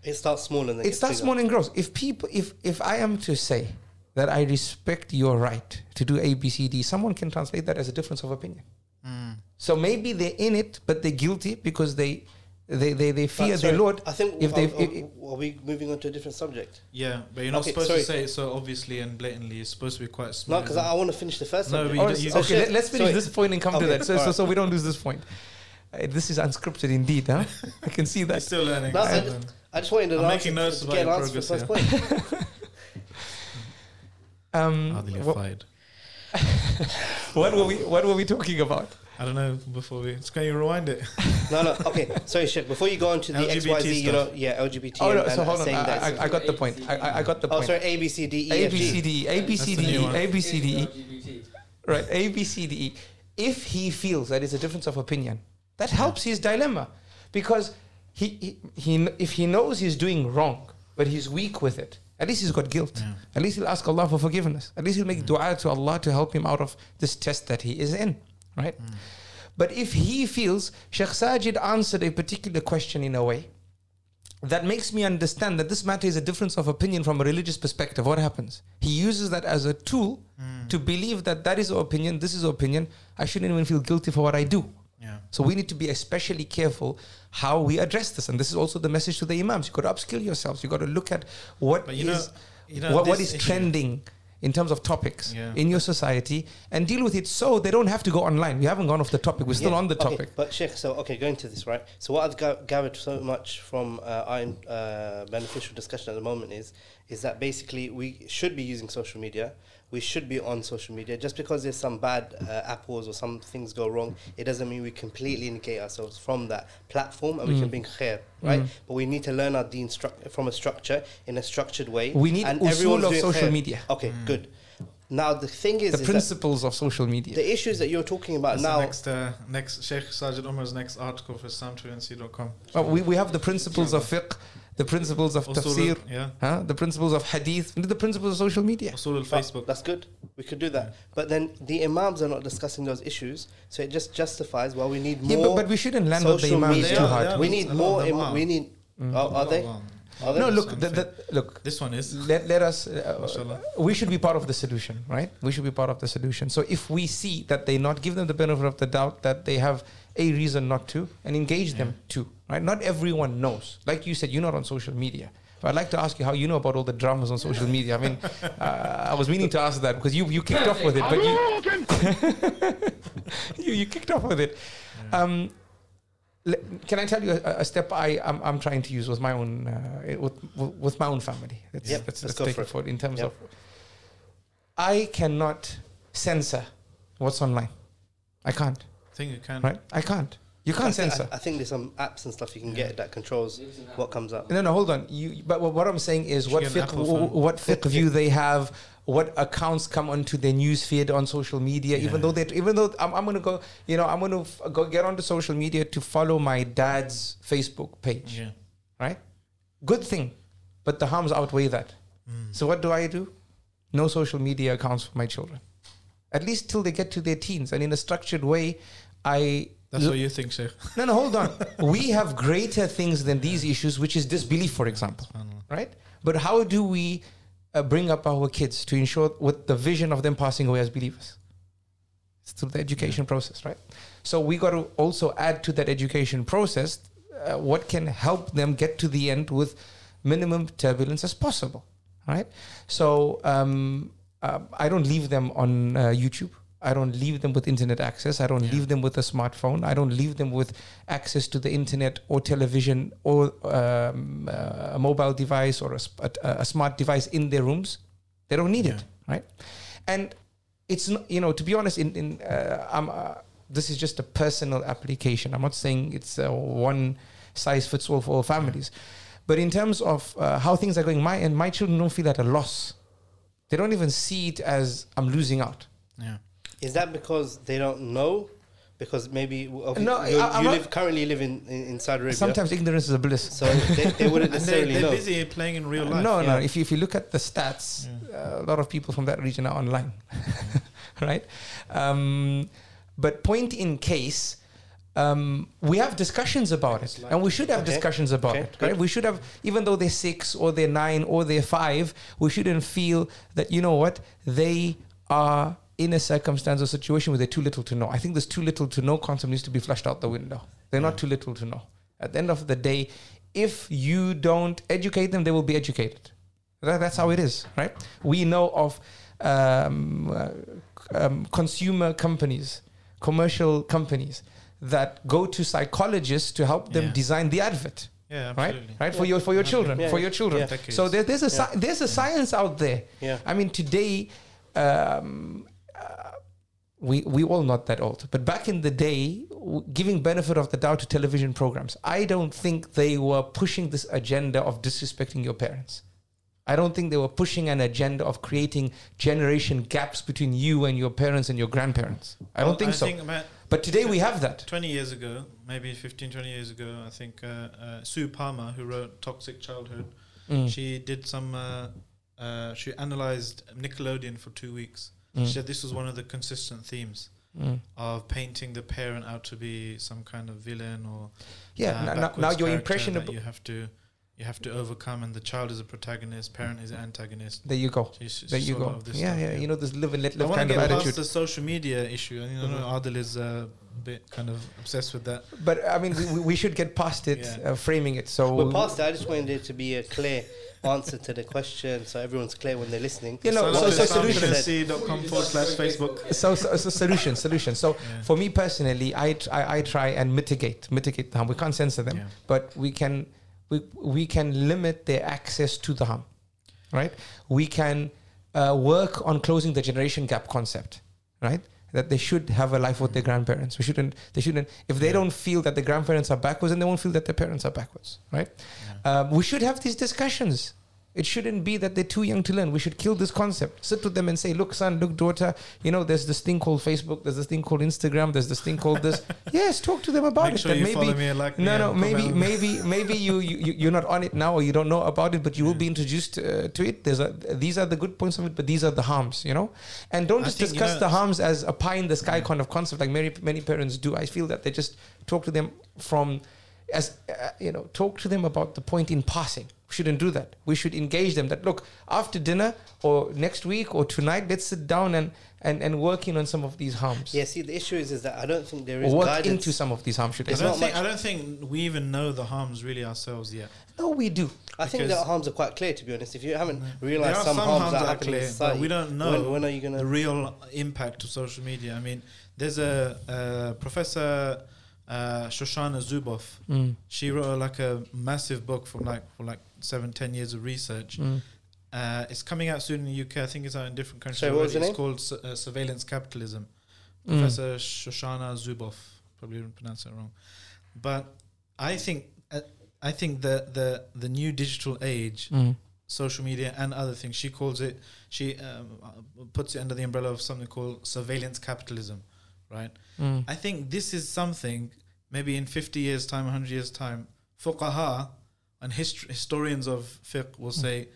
It starts small and then it starts bigger. small and grows. If people, if if I am to say that I respect your right to do A, B, C, D, someone can translate that as a difference of opinion. Mm. So maybe they're in it, but they're guilty because they they they, they fear sorry, the Lord. I think. if are, they are, are we moving on to a different subject? Yeah, but you're not Okay, supposed sorry. to say it so obviously and blatantly. It's supposed to be quite small. No, because I, I want to finish the first No, subject. Oh, you- you- okay, Sorry. let, us finish Sorry. this point and come to that. So, so, so we don't lose this point. Uh, this is unscripted indeed, huh? I can see You're that. still learning. No, I, just, wanted to I'm answer, making notes to about get an your answer to the first point. Um, Adil, you're what, fired. what were we What were we talking about? I don't know. Before we, can you rewind it? No, no. Okay, sorry, Sheikh. Before you go on to the LGBT XYZ, you know, yeah, LGBT. Oh and! So hold on. saying I, that I, I got the point. I, I- I got the oh, point. sorry, A, B, C, D, E, A F, B G. C D E A B C That's the D new E one. A B C D E. LGBT. Right, A, B, C, D, E. If he feels that it's a difference of opinion, that helps his dilemma, because he, he, he if he knows he's doing wrong, but he's weak with it, at least he's got guilt. Yeah. At least he'll ask Allah for forgiveness. At least he'll make dua to Allah to help him out of this test that he is in. Right. Mm. But if he feels Sheikh Sajid answered a particular question in a way that makes me understand that this matter is a difference of opinion from a religious perspective. What happens? He uses that as a tool mm. to believe that that is our opinion, this is our opinion. I shouldn't even feel guilty for what I do. Yeah. So we need to be especially careful how we address this. And this is also the message to the imams. You've got to upskill yourselves. You've got to look at what But you know, you know what, what this is issue- trending in terms of topics Yeah. in your society and deal with it so they don't have to go online. We haven't gone off the topic. We're still Yeah, on the okay, topic. But Sheikh, so okay, going to this right. So what I've ga- gathered so much from uh, our uh, beneficial discussion at the moment is is that basically we should be using social media. We should be on social media. Just because there's some bad uh, apples or some things go wrong, it doesn't mean we completely negate ourselves from that platform and we Mm. can bring khair, right? But we need to learn our deen stru- from a structure in a structured way. We need and usul everyone's of social khair. media. Okay, good. Now the thing is, The is principles of social media. the issues that you're talking about That's now. the next, uh, next Sheikh Sajid Omar's next article for islam21c.com. Well, we, we have the principles of fiqh, the principles of Usul tafsir, yeah. huh? the principles of hadith, and the principles of social media. Usul al Facebook. That's good. We could do that. But then the imams are not discussing those issues, so it just justifies. Well, we need more. Yeah, but, but we shouldn't land on the imams media. too hard. they are. we need more. Im- we need. Mm. Are, are they? Are they? No, look, the, the, look. This one is. Let, let us. Uh, Mashallah. we should be part of the solution, right? We should be part of the solution. So if we see that they not give them the benefit of the doubt that they have a reason not to, and engage them too, right? Not everyone knows. Like you said, you're not on social media. But I'd like to ask you how you know about all the dramas on social media. I mean, uh, I was meaning to ask that because you you kicked off with it, but you you, you kicked off with it. Um, le- can I tell you a, a step I I'm, I'm trying to use with my own uh, with with my own family? Let's, Yep, let's, let's let's go take for it it. forward in terms Yep. of. I cannot censor what's online. I can't. I think you can. Right? I can't. You can't I, censor. I think there's some apps and stuff you can get that controls what comes up. No, no, hold on. You, but what what I'm saying is, what fiqh, w- what fiqh view they have, what accounts come onto their news feed on social media. Even though they, even though I'm, I'm gonna go, you know, I'm gonna f- go get onto social media to follow my dad's Facebook page, Yeah. right? Good thing, but the harms outweigh that. Mm. So what do I do? No social media accounts for my children, at least till they get to their teens, and in a structured way, I That's what you think, Sheikh. no, no, hold on. we have greater things than these issues, which is disbelief, for example, right? But how do we uh, bring up our kids to ensure with the vision of them passing away as believers? It's through the education process, right? So we got to also add to that education process uh, what can help them get to the end with minimum turbulence as possible, right? So um, uh, I don't leave them on uh, YouTube. I don't leave them with internet access. I don't Yeah. leave them with a smartphone. I don't leave them with access to the internet or television or um, uh, a mobile device or a, a, a smart device in their rooms. They don't need it, right? And it's not, you know to be honest in in uh, I'm uh, this is just a personal application i'm not saying it's uh, one size fits all for all families but in terms of uh, how things are going my and my children don't feel at a loss they don't even see it as i'm losing out Yeah. Is that because they don't know? Because maybe of, No, you're- I- you live currently live in, in, in Saudi Arabia. sometimes ignorance is a bliss so they, they wouldn't And they, necessarily they're know. busy playing in real life. No, no. yeah. If you, if you look at the stats, uh, a lot of people from that region are online, right? Um, but point in case, um, we have discussions about it, and we should have Okay. discussions about Okay, it, right? good. We should have, even though they're six or they're nine or they're five, we shouldn't feel that you know what they are in a circumstance or situation where they're too little to know. I think this too little to know concept needs to be flushed out the window. They're not too little to know. At the end of the day, if you don't educate them, they will be educated. That, that's how it is, right? We know of um, uh, um, consumer companies, commercial companies that go to psychologists to help them Yeah. design the advert, Yeah, right? Right for your for your children, Yeah, for your children. Yeah. So there, there's a Yeah. sci- there's a science out there. Yeah. I mean, today, um, uh, we we all not that old, but back in the day, w- giving benefit of the doubt to television programs, I don't think they were pushing this agenda of disrespecting your parents. I don't think they were pushing an agenda of creating generation gaps between you and your parents and your grandparents. I don't Well, think so. about but today we have that. 20 years ago, maybe 15, 20 years ago, I think uh, uh, Sue Palmer, who wrote Toxic Childhood, Mm. she did some, uh, uh, she analyzed Nickelodeon for two weeks. Mm. She said this was one of the consistent themes Mm. of painting the parent out to be some kind of villain or Yeah. uh, n- n- now your impression that of you have to you have to overcome, and the child is a protagonist, parent is an antagonist. there you go. She, she There you go. lot Yeah, stuff, yeah, You know this live and let I live want to of get past the social media issue. I, mean, I know Mhm. Adil is uh, a bit kind of obsessed with that. But I mean, we, we- we should get past it, Yeah. uh, framing it. So We're past it. I just wanted it to be a clear answer to the question so everyone's clear when they're listening. You know, What so- the so solutions. com forward slash Facebook. so, so, so solution, solution. So Yeah. for me personally, I, I I try and mitigate mitigate the harm. We can't censor them, Yeah. but we can we we can limit their access to the harm, right? We can uh, work on closing the generation gap concept, right? That they should have a life with their grandparents. We shouldn't. They shouldn't. If they Yeah. don't feel that the grandparents are backwards, then they won't feel that their parents are backwards, right? Yeah. Um, we should have these discussions. It shouldn't be that they're too young to learn. We should kill this concept. Sit with them and say, look, son, look, daughter, you know, there's this thing called Facebook, there's this thing called Instagram, there's this thing called this. yes, talk to them about Make it. sure you maybe follow me and like no, no, and maybe, maybe, maybe you, you you- you're not on it now, or you don't know about it, but you will be introduced uh, to it. There's a, these are the good points of it, but these are the harms, you know. And don't I just think, you discuss know, the harms as a pie in the sky kind of concept, like many many parents do. I feel that they just talk to them from, as uh, you know, talk to them about the point in passing. We shouldn't do that. We should engage them. That look after dinner or next week or tonight, let's sit down and and and working on some of these harms. Yeah, see, the issue is, is that I don't think there is Or is work guidance. into some of these harms. Should I I It's say? don't think I don't think we even know the harms really ourselves yet. No, we do. I think the harms are quite clear, to be honest. If you haven't There realized are some, harms, that are are happening clear, but society, we don't know When, when are you going the to? real impact of social media. I mean, there's a, uh professor uh, Shoshana Zuboff. Mm. She wrote like a massive book from like for like seven, ten years of research. Mm. Uh, it's coming out soon in the UK. I think it's out in different countries. Sorry, what was already. the It's called Su- uh, Surveillance Capitalism. Mm. Professor Shoshana Zuboff. Probably didn't pronounce it wrong, but I think uh, I think the the the new digital age Mm. social media and other things. She calls it, she um, uh, puts it under the umbrella of something called surveillance capitalism, right? Mm. I think this is something maybe in 50 years' time, 100 years' time, fuqaha and hist- historians of fiqh will say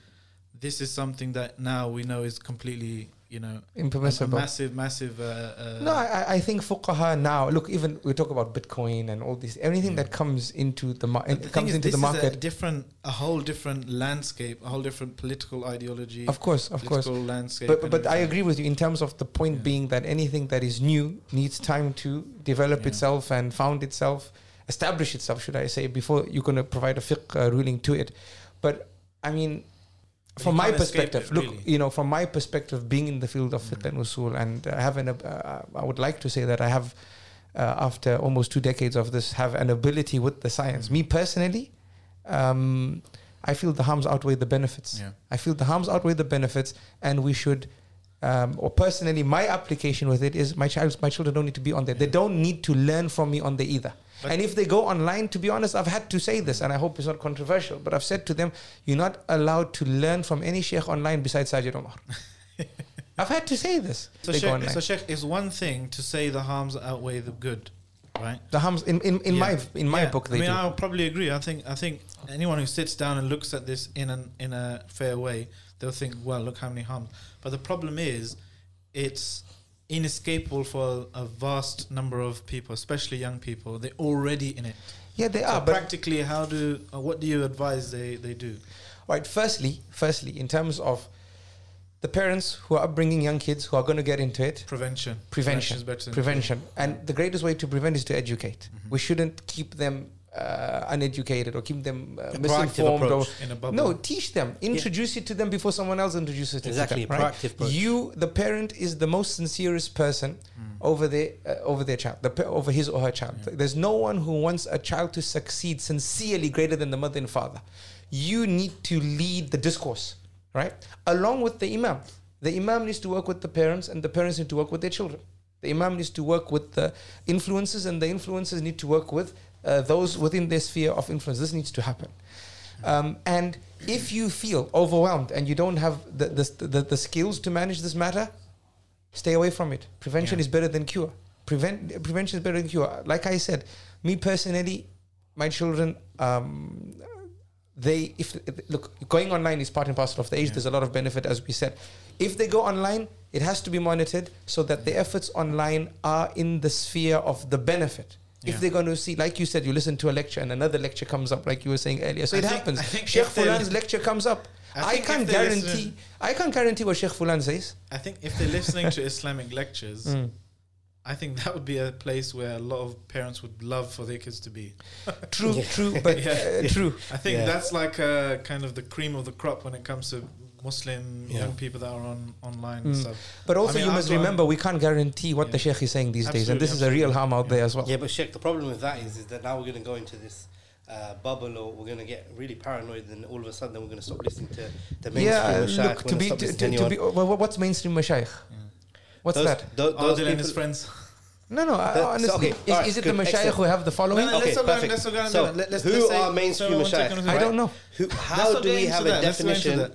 this is something that now we know is completely, you know, Impermissible. massive, massive. Uh, uh, No, I, I think fuqaha now. Look, even we talk about Bitcoin and all this. Anything Yeah. that comes into the mar- the comes is, into the is a market. different, a whole different landscape, a whole different political ideology. Of course, of course. landscape. But but I agree with you in terms of the point Yeah. being that anything that is new needs time to develop Yeah. itself and found itself, establish itself, should I say, before you're going to provide a fiqh uh, ruling to it. But I mean, from my perspective, it, look, really. you know, from my perspective, being in the field of fiqh Mm. and usul, and uh, having a, uh, I would like to say that I have, uh, after almost two decades of this, have an ability with the science. Mm. Me personally, um, I feel the harms outweigh the benefits. Yeah. I feel the harms outweigh the benefits, and we should um, or personally, my application with it is my child, my children don't need to be on there. They don't need to learn from me on there either. But- and if they go online, to be honest, I've had to say this, and I hope it's not controversial, but I've said to them, you're not allowed to learn from any sheikh online besides Sajid Omar. I've had to say this. So Sheikh, so Sheikh, it's one thing to say the harms outweigh the good, right? the harms in, in, in Yeah. my in my Yeah, book they I mean, do. I'll probably agree. I think I think anyone who sits down and looks at this in an in a fair way, they'll think, well, look how many harms. But the problem is, it's inescapable for a vast number of people, especially young people. They're already in it. yeah, they So are. But practically, how do uh, what do you advise they they do? Right. Firstly, firstly, in terms of the parents who are bringing young kids who are going to get into it, Prevention. prevention, is better than prevention, and the greatest way to prevent is to educate. Mm-hmm. We shouldn't keep them uh, uneducated or keep them uh, misinformed. Or, in a bubble. no, teach them. Introduce it to them before someone else introduces it Exactly, to them. Right? proactive approach. You, the parent, is the most sincerest person Mm. over their uh, over their child, the, over his or her child. There's no one who wants a child to succeed sincerely greater than the mother and father. You need to lead the discourse, right? Along with the imam. The imam needs to work with the parents, and the parents need to work with their children. The imam needs to work with the influences, and the influences need to work with uh, those within their sphere of influence. This needs to happen. Um, and if you feel overwhelmed and you don't have the, the, the, the skills to manage this matter, stay away from it. Prevention Yeah. is better than cure. Prevent prevention is better than cure. Like I said, me personally, my children, um, they if look going online is part and parcel of the age. Yeah. There's a lot of benefit, as we said. If they go online, it has to be monitored so that the efforts online are in the sphere of the benefit. Yeah. If they're going to see, like you said, you listen to a lecture and another lecture comes up, like you were saying earlier. So I it think- happens. I think Sheikh Fulan's lecture comes up. I I, can't guarantee. listening- I can't guarantee what Sheikh Fulan says. I think if they're listening to Islamic lectures, Mm. I think that would be a place where a lot of parents would love for their kids to be. True, Yeah. true, but Yeah. uh, true. I think Yeah. that's like uh, kind of the cream of the crop when it comes to Muslim Yeah. young people that are on online and Mm. stuff. But also, mean, you must remember we can't guarantee what the Sheikh is saying these days, and Absolutely, this is a real harm out Yeah. there as well. Yeah, but Sheikh, the problem with that is, is that now we're going to go into this uh, bubble, or we're going to get really paranoid, and all of a sudden we're going to stop listening to the mainstream Yeah, mashayikh, look we're to gonna be to, to, to be. Well, what's mainstream mashayikh? What's Those- that? tho- those Adil and his friends. No, no. I, That- so, honestly, okay, is, alright, is it good, the mashayikh excellent. who have the following? No, no, Okay, let's not go- perfect. let's not go into So, that. Let- let's- who are mainstream so mashayikh? I don't know. Who, how do we have a Let's go into definition?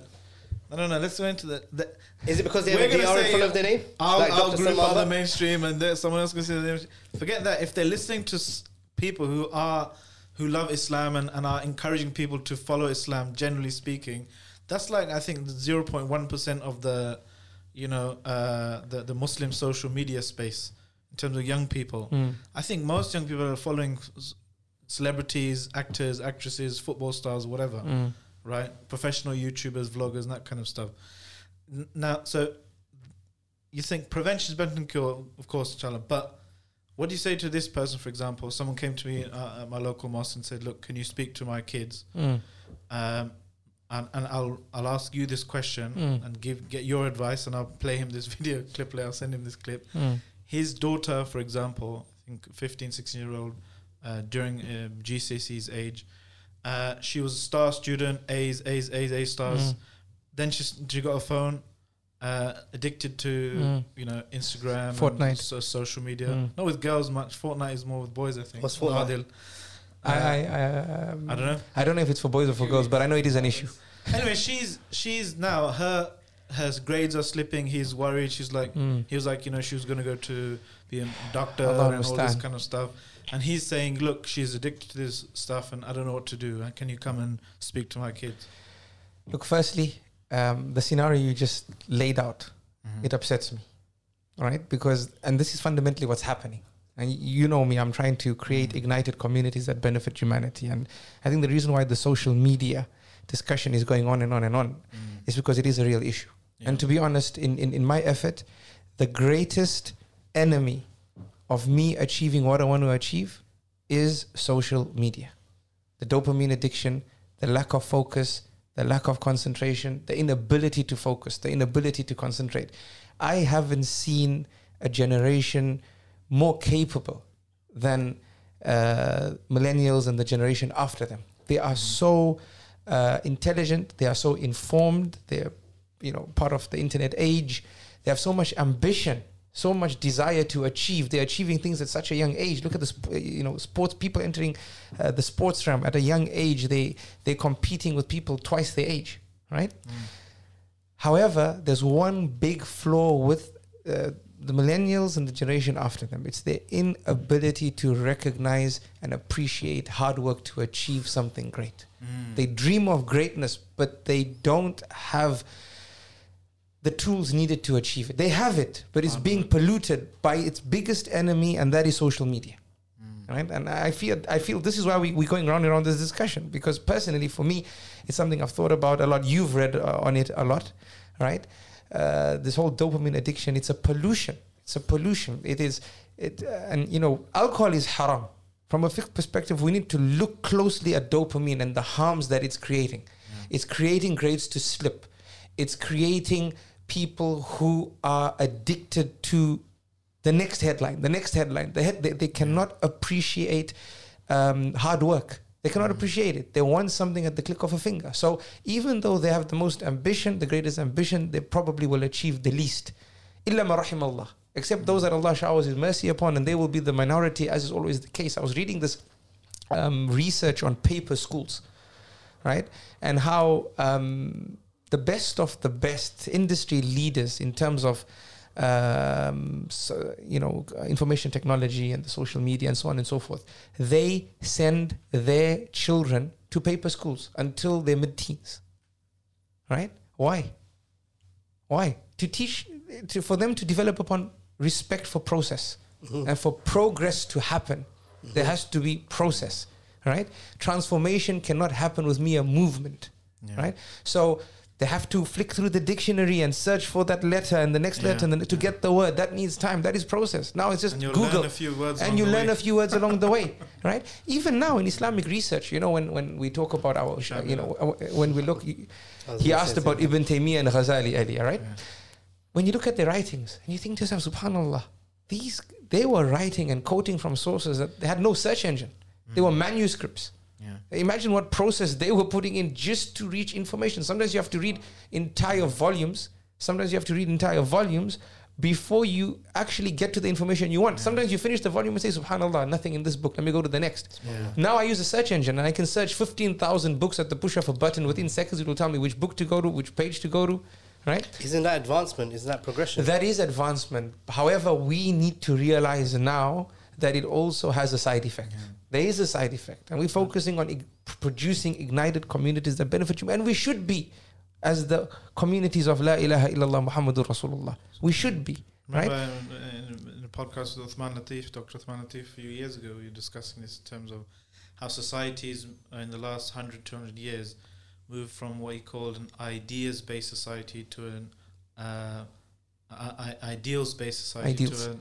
That. No, no, no. Let's go into the. Is it because they have We're a gonna in say, front of their name? I'll, Like I'll Dr. group Salman other Baba? mainstream, and then someone else can say the mainstream. Forget that. If they're listening to s- people who are who love Islam and, and are encouraging people to follow Islam, generally speaking, that's like I think zero point one percent of the, you know, uh, the the Muslim social media space in terms of young people. Mm. I think most young people are following s- celebrities, actors, actresses, football stars, whatever Mm. Right? Professional YouTubers, vloggers, and that kind of stuff. N- Now, so you think prevention is better than cure, of course, inshallah. But what do you say to this person, for example? Someone came to me uh, at my local mosque and said, "Look, can you speak to my kids?" Mm. Um, and, and I'll I'll ask you this question Mm. and give get your advice, and I'll play him this video clip. Later. I'll send him this clip. Mm. His daughter, for example, I think 15, 16 year old, uh, during um, GCSE's age, uh, she was a star student, A's, A's, A's, A stars. Mm. Then she she got a phone, uh, addicted to Mm. you know Instagram, and Fortnite. so, social media. Mm. Not with girls much. Fortnite is more with boys, I think. What's Fortnite? Adil. I, Uh, I, I, um, I don't know. I don't know if it's for boys or for girls, but I know it is an issue. Anyway, she's she's now her her grades are slipping. He's worried. She's like Mm. he was like you know she was gonna go to be a doctor and all this kind of stuff. And he's saying, look, she's addicted to this stuff, and I don't know what to do. Can you come and speak to my kids? Look, firstly, um, the scenario you just laid out, Mm-hmm. it upsets me. All right, because and this is fundamentally what's happening. And you know me, I'm trying to create Mm-hmm. ignited communities that benefit humanity. And I think the reason why the social media discussion is going on and on and on is because it is a real issue. Yeah. And to be honest, in, in, in my effort, the greatest enemy of me achieving what I want to achieve is social media. The dopamine addiction, the lack of focus, the lack of concentration, the inability to focus, the inability to concentrate. I haven't seen a generation more capable than uh, millennials and the generation after them. They are so uh, intelligent, they are so informed, they're you know part of the internet age. They have so much ambition, so much desire to achieve. They're achieving things at such a young age. Look at the sp- you know sports people entering uh, the sports realm at a young age. They they're competing with people twice their age, right? However, there's one big flaw with uh, the millennials and the generation after them. It's their inability to recognize and appreciate hard work to achieve something great. They dream of greatness, but they don't have the tools needed to achieve it. They have it, but it's being polluted by its biggest enemy, and that is social media. Right? And I feel I feel this is why we, we're going round and around this discussion because personally, for me, it's something I've thought about a lot. You've read uh, on it a lot, right? Uh, this whole dopamine addiction, it's a pollution. It's a pollution. It is, it, uh, and you know, alcohol is haram. From a fiqh perspective, we need to look closely at dopamine and the harms that it's creating. It's creating grades to slip. It's creating people who are addicted to the next headline, the next headline. They, they, they cannot appreciate um, hard work. They cannot appreciate it. They want something at the click of a finger. So even though they have the most ambition, the greatest ambition, they probably will achieve the least. Illa Allah. Except those that Allah showers His mercy upon, and they will be the minority, as is always the case. I was reading this um, research on paper schools, right? And how um, the best of the best industry leaders in terms of um, so, you know information technology and the social media and so on and so forth they send their children to paper schools until they're mid-teens right? Why? Why? To teach to, for them to develop upon respect for process and for progress to happen there has to be process right? Transformation cannot happen with mere movement Yeah. right? So they have to flick through the dictionary and search for that letter and the next Yeah. letter and then to get the word. That needs time. That is process. Now it's just And you'll google. learn a few words and you learn way. a few words along the way right? Even now in islamic research you know when, when we talk about our you know when we look he asked about ibn taymiyyah and ghazali earlier right? Yeah. when you look at their writings and you think to yourself subhanallah these they were writing and quoting from sources that they had no search engine. They were mm. manuscripts Yeah. Imagine what process they were putting in just to reach information. Sometimes you have to read entire volumes. Sometimes you have to read entire volumes before you actually get to the information you want. Sometimes you finish the volume and say, Subhanallah, nothing in this book. Let me go to the next. Yeah. Now I use a search engine and I can search 15,000 books at the push of a button. Within seconds, it will tell me which book to go to, which page to go to, right? Isn't that advancement? Isn't that progression? That is advancement. However, we need to realize now that it also has a side effect. There is a side effect, and we're focusing on ig- producing ignited communities that benefit you, and we should be as the communities of La ilaha illallah Muhammadur Rasulullah. We should be, right? Remember in, in a podcast with Uthman Lateef, Dr. Uthman Lateef, a few years ago, we were discussing this in terms of how societies in the last 100, 200 years moved from what he called an ideas based society to an uh, I- I- ideals based society Ideals. to an,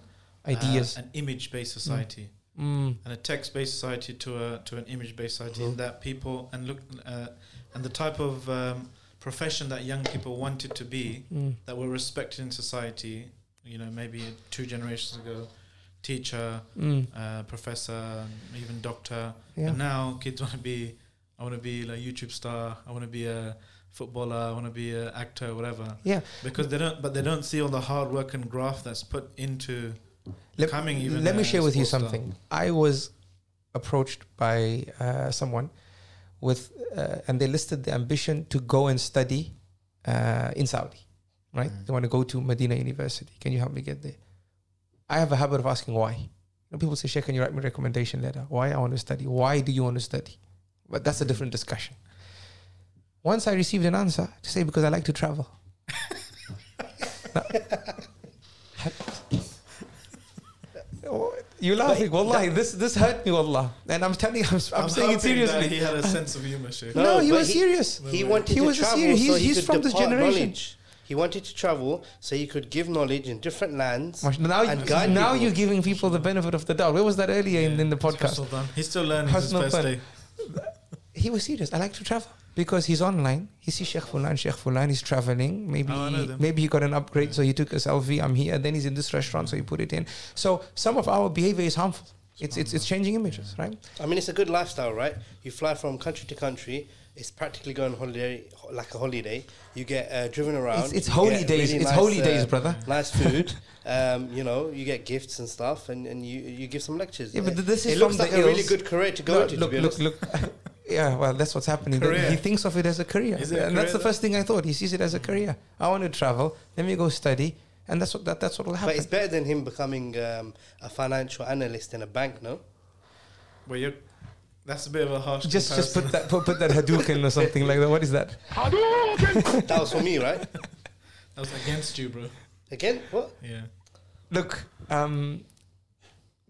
Ideas. uh, an image based society. Mm. And a text-based society to a to an image-based society. In that people and look uh, and the type of um, profession that young people wanted to be Mm. that were respected in society. You know, maybe two generations ago, teacher, Mm. uh, professor, even doctor. Yeah. And now kids want to be. I want to be like YouTube star. I want to be a footballer. I want to be an actor, whatever. Yeah. Because they don't, but they don't see all the hard work and graft that's put into Let, let me share with you something. I was approached by uh, someone with, uh, and they listed the ambition to go and study uh, in Saudi, right? Mm. They want to go to Medina University. Can you help me get there? I have a habit of asking why. You know, people say, Sheikh, can you write me a recommendation letter? Why I want to study? Why do you want to study? But that's a different discussion. Once I received an answer to say because I like to travel. Oh, You laughing, wallahi. This this hurt me, wallah. And I'm telling you, I'm, I'm, saying it hoping that seriously. He had a sense of humor, Sheikh. No, he but was serious. He wanted He to was a travel serious- so he's- he he's could from this generation. knowledge. He wanted to travel so he could give knowledge in different lands. Now, And guide now people. you're giving people the benefit of the doubt. Where was that earlier in, in the podcast? He's still learning his first day. He was serious. I like to travel because he's online. He sees Sheikh Fulan, Sheikh Fulan. He's traveling. Maybe Oh, I maybe he got an upgrade, so he took a selfie. I'm here. Then he's in this restaurant, so he put it in. So some of our behavior is harmful. It's it's it's changing images, right? I mean, it's a good lifestyle, right? You fly from country to country. It's practically going holiday like a holiday. You get uh, driven around. It's, it's holy days. really it's nice, holy uh, days, brother. Nice food. um, you know, you get gifts and stuff, and, and you you give some lectures. Yeah, but Uh, this is it looks from like the a really good career to go No, into. look, to be look, honest. look. yeah, well, that's what's happening. Career. He thinks of it as a career, Is it a and that's career the first thing I thought. He sees it as a career. I want to travel. Let me go study, and that's what that, that's what will happen. But it's better than him becoming um, a financial analyst in a bank, no? Well, you're, that's a bit of a harsh. Just just put that put, put that Hadouken or something like that. What is that? Hadouken. that was for me, right? That was against you, bro. Again, what? Yeah. Look, um,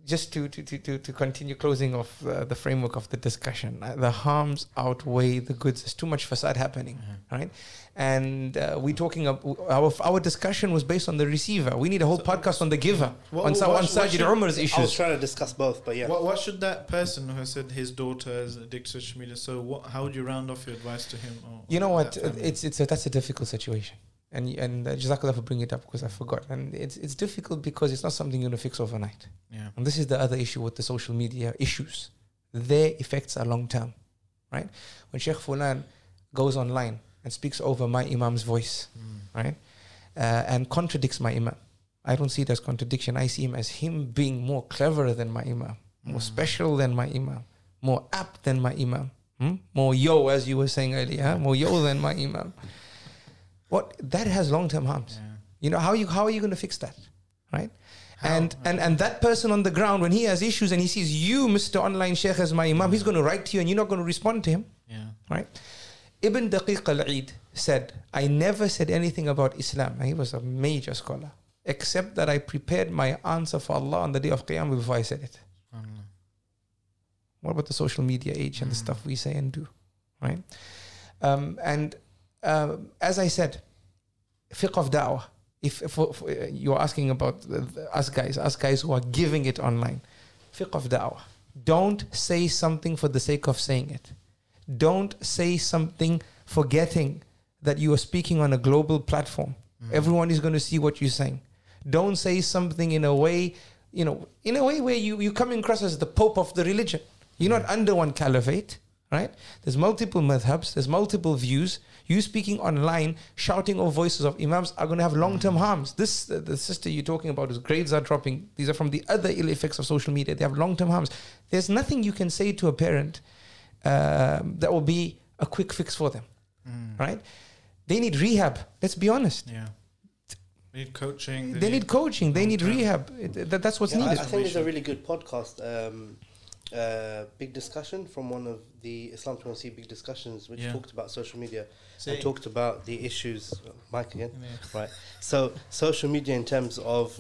just to, to, to, to, to continue closing off uh, the framework of the discussion, uh, the harms outweigh the goods. There's too much facade happening, right? And uh, we talking ab- our our discussion was based on the receiver. We need a whole podcast on the giver, What- on, what Sa- on should- Sajid should- Umar's I was trying to discuss both, but yeah. What, what should that person who said his daughter is addicted to social media? So, what, how would you round off your advice to him? Or You know what? It's it's a, that's a difficult situation, and and Jazakallah for bringing it up because I forgot. And it's it's difficult because it's not something you're gonna fix overnight. yeah. And this is the other issue with the social media issues. Their effects are long term, right? When Sheikh Fulan goes online and speaks over my Imam's voice, right, uh, and contradicts my Imam, I don't see it as contradiction. I see him as him being more cleverer than my Imam, more special than my Imam, more apt than my Imam, hmm? more yo, as you were saying earlier, huh? more yo than my Imam. What that has long term harms. Yeah. You know how you how are you going to fix that, right? How? And and and that person on the ground when he has issues and he sees you, Mr. Online Sheikh, as my imam, he's going to write to you and you're not going to respond to him, Yeah. right? Ibn Daqiq al-Eid said, "I never said anything about Islam." And he was a major scholar, except that I prepared my answer for Allah on the day of Qiyamah before I said it. What about the social media age and the Mm. stuff we say and do, right? Um, and um, as I said, fiqh of da'wah. If, if, if uh, you're asking about us guys, us guys who are giving it online, fiqh of da'wah. Don't say something for the sake of saying it. Don't say something forgetting that you are speaking on a global platform. Everyone is going to see what you're saying. Don't say something in a way, you know, in a way where you, you come across as the pope of the religion. You're not under one caliphate, right? There's multiple madhabs, there's multiple views. You speaking online, shouting over voices of imams are going to have long-term harms. This, uh, the sister you're talking about, whose grades are dropping. These are from the other ill effects of social media. They have long-term harms. There's nothing you can say to a parent um, that will be a quick fix for them, Mm. right? They need rehab. Let's be honest. Yeah. They need coaching. They need coaching. They need rehab. It- that- that's what's Yeah, I, needed. I think there's a really good podcast, um, uh, big discussion from one of the Islam 21C big discussions, which Yeah. talked about social media Say- and talked about the issues. Mike again, Yeah. right? So social media in terms of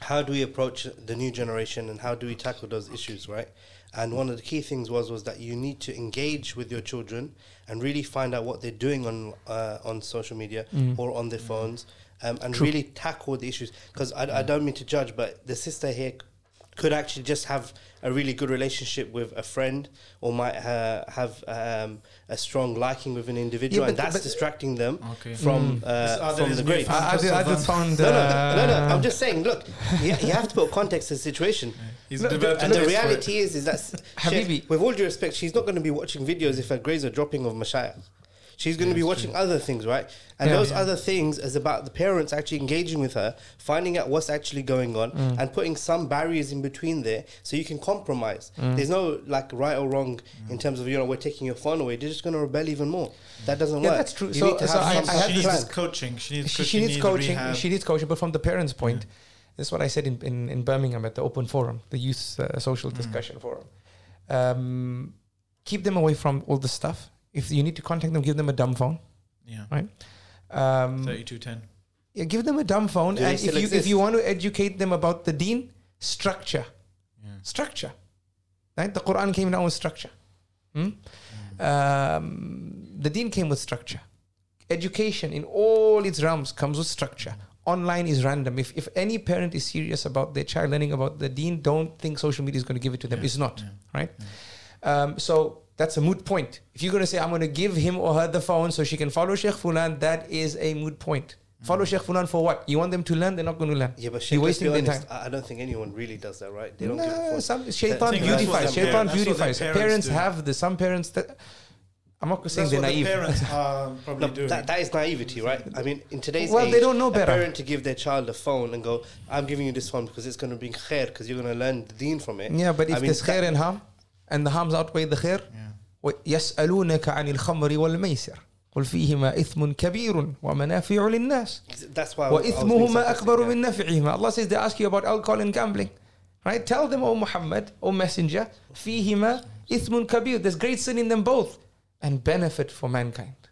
how do we approach the new generation and how do we tackle those issues, right? And one of the key things was was that you need to engage with your children and really find out what they're doing on uh, on social media Mm. or on their phones, um, and True. really tackle the issues. Because I, I don't mean to judge, but the sister here could actually just have a really good relationship with a friend, or might uh, have um, a strong liking with an individual, Yeah, and that's distracting them Okay. from Mm. uh, from the new grave. I, I, did, I just found. No, no, uh, no, no. I'm just saying. Look, you, you have to put context to the situation. He's No, developed And the taste for it. reality is, is that Habibi. Sheikh, with all due respect, she's not going to be watching videos if her grades are dropping of Mashayikh. She's going to be it's watching other things, right? And Yeah. those Yeah. other things is about the parents actually engaging with her, finding out what's actually going on, Mm. and putting some barriers in between there so you can compromise. Mm. There's no like right or wrong in terms of you know we're taking your phone away. They're just going to rebel even more. That doesn't Yeah, work. that's true. You So- need to so have I- some I sort she needs plan. coaching. She needs she, coaching. she needs coaching. rehab. She needs coaching. But from the parents' point, this is what I said in, in, in Birmingham at the open forum, the youth uh, social discussion forum. Um, keep them away from all the stuff. If you need to contact them, give them a dumb phone. yeah. Right. Um, Thirty-two ten. yeah, give them a dumb phone, Do and if still you if you want to educate them about the Deen, structure, Yeah. structure. Right, the Quran came down with structure. Hmm? Um, the Deen came with structure. Education in all its realms comes with structure. Online is random. If if any parent is serious about their child learning about the Deen, don't think social media is going to give it to them. Yeah, It's not yeah, right. Um, so that's a moot point. If you're going to say I'm going to give him or her the phone so she can follow Sheikh Fulan, that is a moot point. Mm. Follow Sheikh Fulan for what? You want them to learn? They're not going to learn. Yeah, but Sheikh, wasting their time. I don't think anyone really does that, right? They don't give a No, fuck. some shaitan think that's what beautifies. Shaitan parents- that's what their beautifies. parents Parents have the some parents that I'm not saying That's they're the naive. parents are probably No, doing. that, that is naivety, right? I mean, in today's Well, age, they don't know a better. parent to give their child a phone and go, "I'm giving you this phone because it's going to bring khair because you're going to learn the deen from it." Yeah, but if I mean, there's khair and harm, and the harms outweigh the khair, yeah. يسألونك عن الخمر والميسر قل فيهما إثم كبير ومنافع للناس that's why I was- I was being وإثمهما sarcastic, أكبر yeah. من نفعهما Allah says they ask you about alcohol and gambling right tell them O Muhammad O messenger فيهما إثم كبير there's great sin in them both and benefit for mankind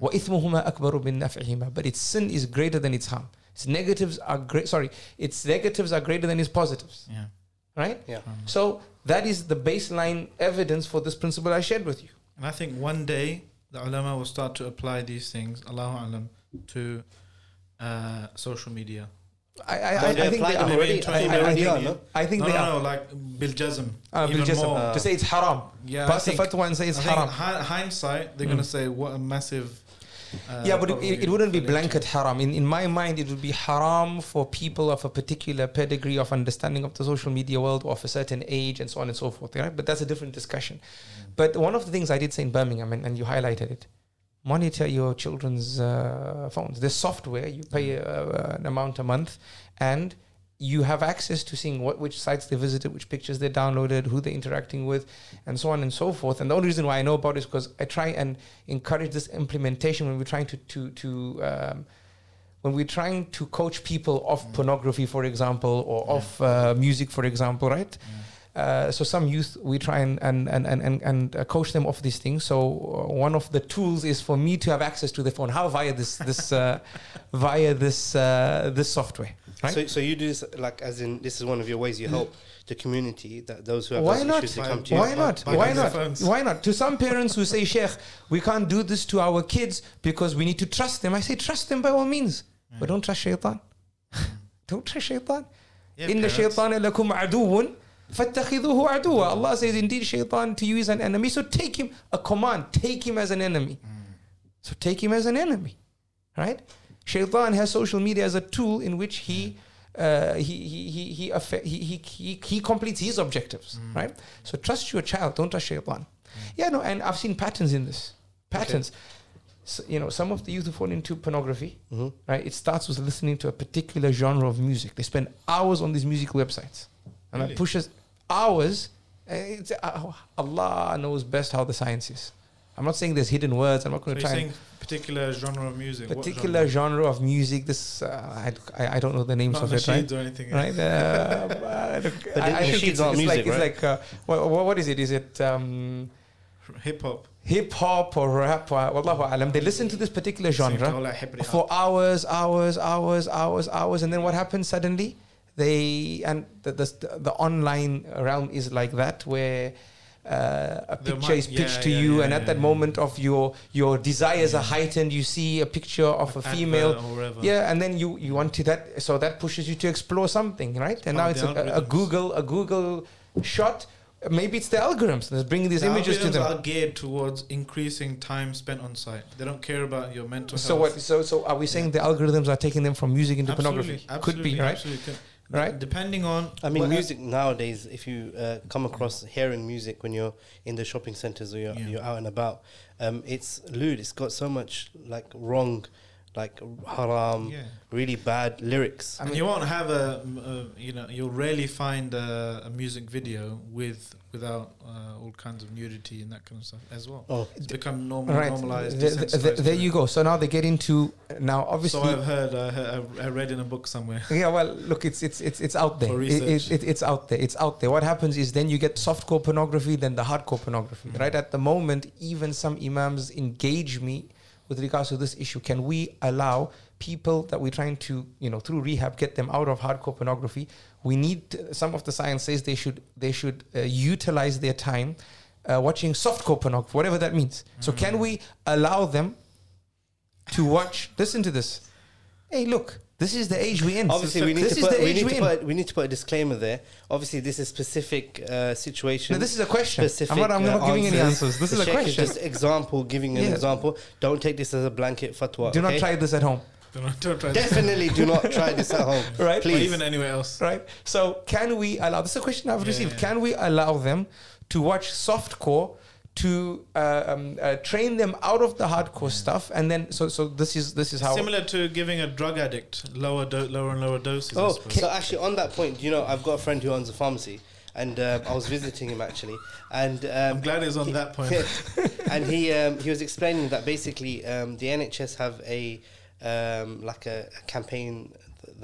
وإثمهما أكبر من نفعهما but its sin is greater than its harm its negatives are great sorry its negatives are greater than its positives Yeah. right Yeah. so that is the baseline evidence for this principle I shared with you And I think one day the ulama will start to apply these things, Allahu alam, to uh, social media. I, I, I, I think they them are. already? Maybe I think in they are, no? I think no, they no, are. no, like bil jazm. Uh, biljazm. more. to say it's haram. Yeah, I Pass the think, fatwa and say it's I think haram. hi- hindsight, they're Mm. gonna say what a massive. Uh, yeah, but it, it, it wouldn't be blanket haram. In, in my mind, it would be haram for people of a particular pedigree of understanding of the social media world or of a certain age and so on and so forth. Right? But that's a different discussion. But one of the things I did say in Birmingham, and, and you highlighted it, monitor your children's uh, phones. There's software, you pay uh, an amount a month, and you have access to seeing what which sites they visited, which pictures they downloaded, who they're interacting with, and so on and so forth. And the only reason why I know about it is because I try and encourage this implementation when we're trying to to to um, when we're trying to coach people off pornography, for example, or Yeah. off uh, music, for example, right? Uh, so some youth we try and and and and and, and uh, coach them off these things. So uh, one of the tools is for me to have access to the phone. How via this this uh, via this uh, this software, right? So, so you do this like as in this is one of your ways you help the community that those who have Why those not? issues they Why- come to you. Why not? Buy Why them not? their phones. Why not? To some parents who say, Sheikh, we can't do this to our kids because we need to trust them. I say, trust them by all means, but don't trust shaitan. don't trust shaitan. Yeah, إن parents. الشيطان لكم عدو فاتخذوه عدوا. Allah says, indeed, shaitan to you is an enemy. So take him, a command, take him as an enemy. So take him as an enemy, right? Shaitan has social media as a tool in which he uh, he, he, he, he, he, he, he, he completes his objectives, right? So trust your child, don't trust shaitan. Yeah, no, and I've seen patterns in this. Patterns. So, you know, some of the youth who fall into pornography, Mhm. right? It starts with listening to a particular genre of music. They spend hours on these music websites, and Really? that pushes hours. uh, It's, uh, Allah knows best how the science is. I'm not saying there's hidden words. I'm not So going you're to try. saying particular genre of music. what particular genre of music. This uh, I, I I don't know the names Not of it, right? nasheeds or anything. Right. Uh, I, But I, I think nasheeds it's, aren't it's like music, it's right? like uh, what, what is it? Is it um, Hip hop. hip hop or rap? Or, wallahu alam. They listen to this particular genre for hours, hours, hours, hours, hours, and then what happens suddenly? They and the the, the online realm is like that where. Uh, a There picture might- is pitched yeah, to yeah, you, yeah, and at that moment of your your desires are heightened. You see a picture of a female, yeah, and then you you want to that, so that pushes you to explore something, right? And now it's a, a. Google a Google shot. Maybe it's the algorithms that's bringing these The images to algorithms them. are geared towards increasing time spent on site. They don't care about your mental So health. what? So so are we saying the algorithms are taking them from music into pornography? Absolutely, Could be, right? Absolutely. Could- Right. Depending on. I mean, what- music nowadays. If you uh, come across hearing music when you're in the shopping centers or you're, Yeah. you're out and about, um, it's lewd. It's got so much like wrong, like haram, Yeah. really bad lyrics. I and mean- you won't have a, you know, you'll rarely find a, a music video with without uh, all kinds of nudity and that kind of stuff as well. Oh, It's become normal, Right. normalized. Th- th- th- there you go. So now they get into now obviously. So I've heard, uh, he- I read in a book somewhere. Yeah, well, look, it's it's it's it's out there. For It- it- research. it- it's out there. It's out there. What happens is then you get softcore pornography, then the hardcore pornography. Mhm. Right at the moment, even some imams engage me with regards to this issue. Can we allow people that we're trying to, you know, through rehab, get them out of hardcore pornography? We need some of the science says they should they should uh, utilize their time uh, watching softcore pornography, whatever that means. So can we allow them to watch? Listen to this. Hey, look, this is the age we in. Obviously, we need this to is put the we need we to put we need to put a disclaimer there. Obviously, this is specific uh, situation. No, this is a question. specific, I'm not, I'm uh, not giving any answers. This The is a Sheikh question. Just example, giving an Yeah. example. Don't take this as a blanket fatwa. Do not try this at home. Don't, don't try this. Definitely do not try this at home. Right. Please. Or even anywhere else. right? So can we allow? This is a question I've Yeah, received. yeah. Can we allow them to watch softcore to uh, um, uh, train them out of the hardcore stuff, and then so so this is this is how Similar to giving a drug addict lower do- lower and lower doses. Oh, suppose. so actually, on that point, you know, I've got a friend who owns a pharmacy, and um, I was visiting him actually, and um, I'm glad it's on that point. and he um, he was explaining that basically um, the NHS have a um, like a, a campaign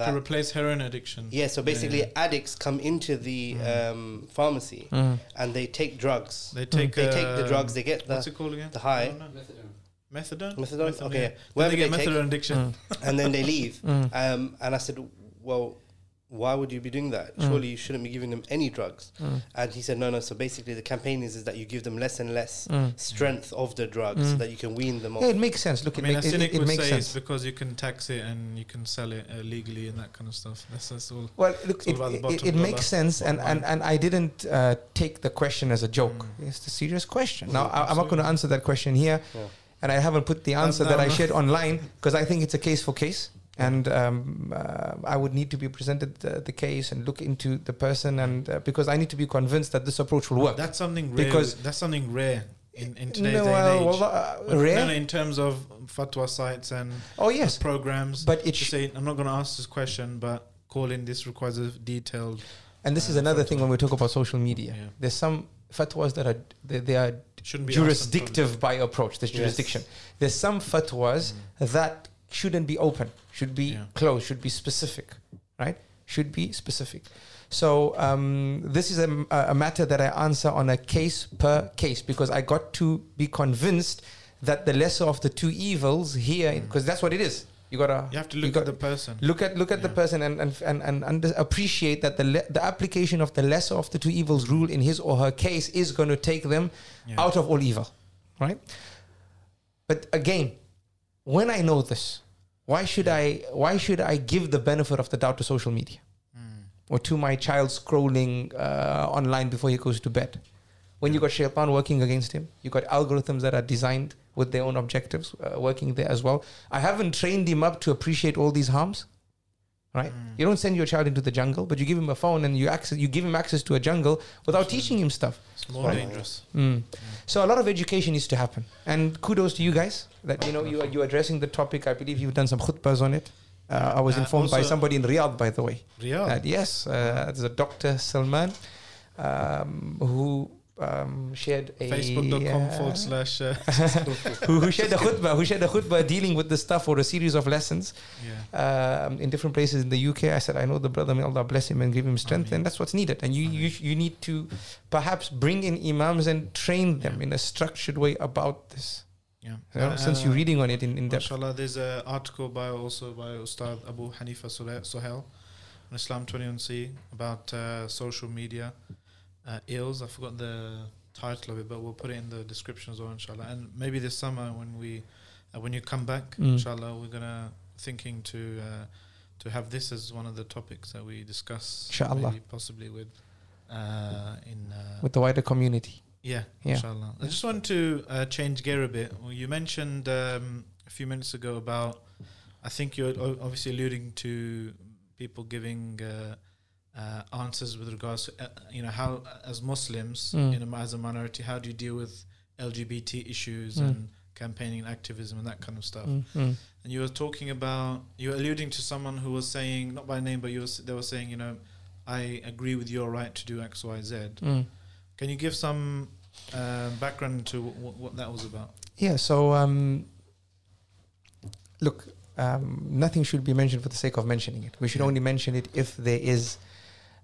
to replace heroin addiction. yeah. So basically, yeah. addicts come into the Mm. um, pharmacy Mm. and they take drugs. They take They take the um, drugs. They get the what's it called again? the high. I don't know. Methadone. Methadone? Okay, yeah. yeah. Then Wherever they get they take- methadone addiction. Mm. and then they leave. Mm. Um, and I said, well, why would you be doing that? Mm. Surely you shouldn't be giving them any drugs. Mm. And he said, no, no. So basically, the campaign is, is that you give them less and less Mm. strength of the drugs so Mm. that you can wean them off. Yeah, it makes sense. Look, I it, mean, make, a it, cynic it, it would makes say sense. it's because you can tax it and you can sell it uh, legally and that kind of stuff. That's, that's all. Well, look, It's all it, it, it makes sense, and, and, and I didn't uh, take the question as a joke. Mm. It's a serious question. Now, Mm, I, I'm not going to answer that question here, Yeah. and I haven't put the answer no, that I no. shared online because I think it's a case for case, and um, uh, I would need to be presented the, the case and look into the person, and uh, because I need to be convinced that this approach will work. That's something rare. Because- that's something rare in, in today's No, day and age. well, uh, rare. No, in terms of fatwa sites and oh yes, programs. but it sh- say, I'm not going to ask this question, but call in. This requires a detailed. and this is uh, another fatwa. thing when we talk about social media. Yeah. There's some fatwas that are they, they are Shouldn't be jurisdictive by approach. There's Yes. jurisdiction. There's some fatwas that shouldn't be open, should be Yeah. closed, should be specific, right? Should be specific. So um, this is a, a matter that I answer on a case per case because I got to be convinced that the lesser of the two evils here, because that's what it is. You gotta. You have to look at the person. look at look at the person and and and, and under, appreciate that the le- the application of the lesser of the two evils rule in his or her case is going to take them Yeah. out of all evil, right? But again, when I know this, why should I why should I give the benefit of the doubt to social media Mm. or to my child scrolling uh, online before he goes to bed? When you got shaitan working against him, you got algorithms that are designed with their own objectives uh, working there as well. I haven't trained him up to appreciate all these harms, right? Mm. You don't send your child into the jungle, but you give him a phone and you access you give him access to a jungle without teaching him stuff. It's more Right. dangerous. Mm. So a lot of education needs to happen, and kudos to you guys that you know you are you addressing the topic. I believe you've done some khutbahs on it. Uh, I was Uh, informed by somebody in Riyadh, by the way. Riyadh. That yes, uh, there's a Dr. Salman um, who um, shared a Facebook.com uh, forward slash. Uh, who, who shared a khutbah, who shared a khutbah dealing with this stuff or a series of lessons yeah. um, in different places in the UK. I said, I know the brother, may Allah bless him and give him strength, Ameen. and that's what's needed. And you, you, you need to perhaps bring in imams and train them Yeah. in a structured way about this. Yeah. You know, since you're reading on it in, in depth. Mashallah, there's an article by also by Ustad Abu Hanifa Sohe- Sohail on Islam 21C about uh, social media uh, ills. I forgot the title of it, but we'll put it in the description as well, inshallah. And maybe this summer when we, uh, when you come back, Mm. inshallah, we're gonna thinking to uh, to have this as one of the topics that we discuss, Inshallah. possibly with uh, in uh, with the wider community. yeah, Yeah. inshallah. I just want to uh, change gear a bit. Well, you mentioned um, a few minutes ago about, I think you're obviously alluding to people giving uh, uh, answers with regards to, uh, you know, how as Muslims, Mm. you know, as a minority, how do you deal with LGBT issues Mm. and campaigning and activism and that kind of stuff? Mm, mm. And you were talking about, you were alluding to someone who was saying, not by name, but you was, they were saying, you know, I agree with your right to do X, Y, Z. Mm. Can you give some uh, background to what, what that was about? Yeah, so um, look, um, nothing should be mentioned for the sake of mentioning it. We should Yeah. only mention it if there is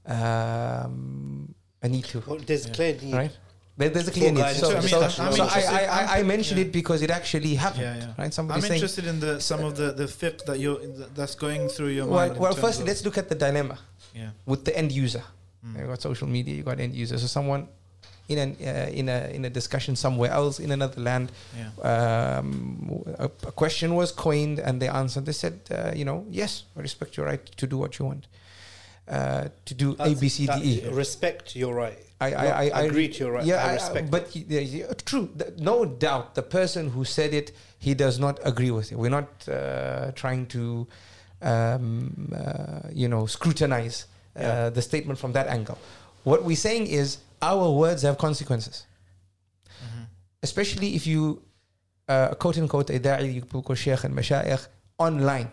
um, a need to. Well, there's Yeah. clear need. Right? There, there's a clear need. guidance So, and so, so I'm I, interested- I, I, I mentioned yeah. it because it actually happened. Yeah, yeah. Right? Somebody I'm saying. interested in the some of the the fiqh that you that's going through your Well, mind. well first, let's look at the dilemma yeah. with the end user. Mm. You got social media, you got end user. So someone in an uh, in a in a discussion somewhere else in another land, yeah. um, a, a question was coined and they answered. They said, uh, you know, yes, I respect your right to do what you want. Uh, to do A, That's- B, C, D, E. Respect your right. I, I, I, I agree to your right. Yeah, I I- respect. but y- yeah, true. Th- No doubt, the person who said it, he does not agree with it. We're not uh, trying to, um, uh, you know, scrutinize uh, Yeah. the statement from that angle. What we're saying is our words have consequences, Mm-hmm. especially if you, uh, quote unquote, a da'i, you call sheikh and mashayikh online,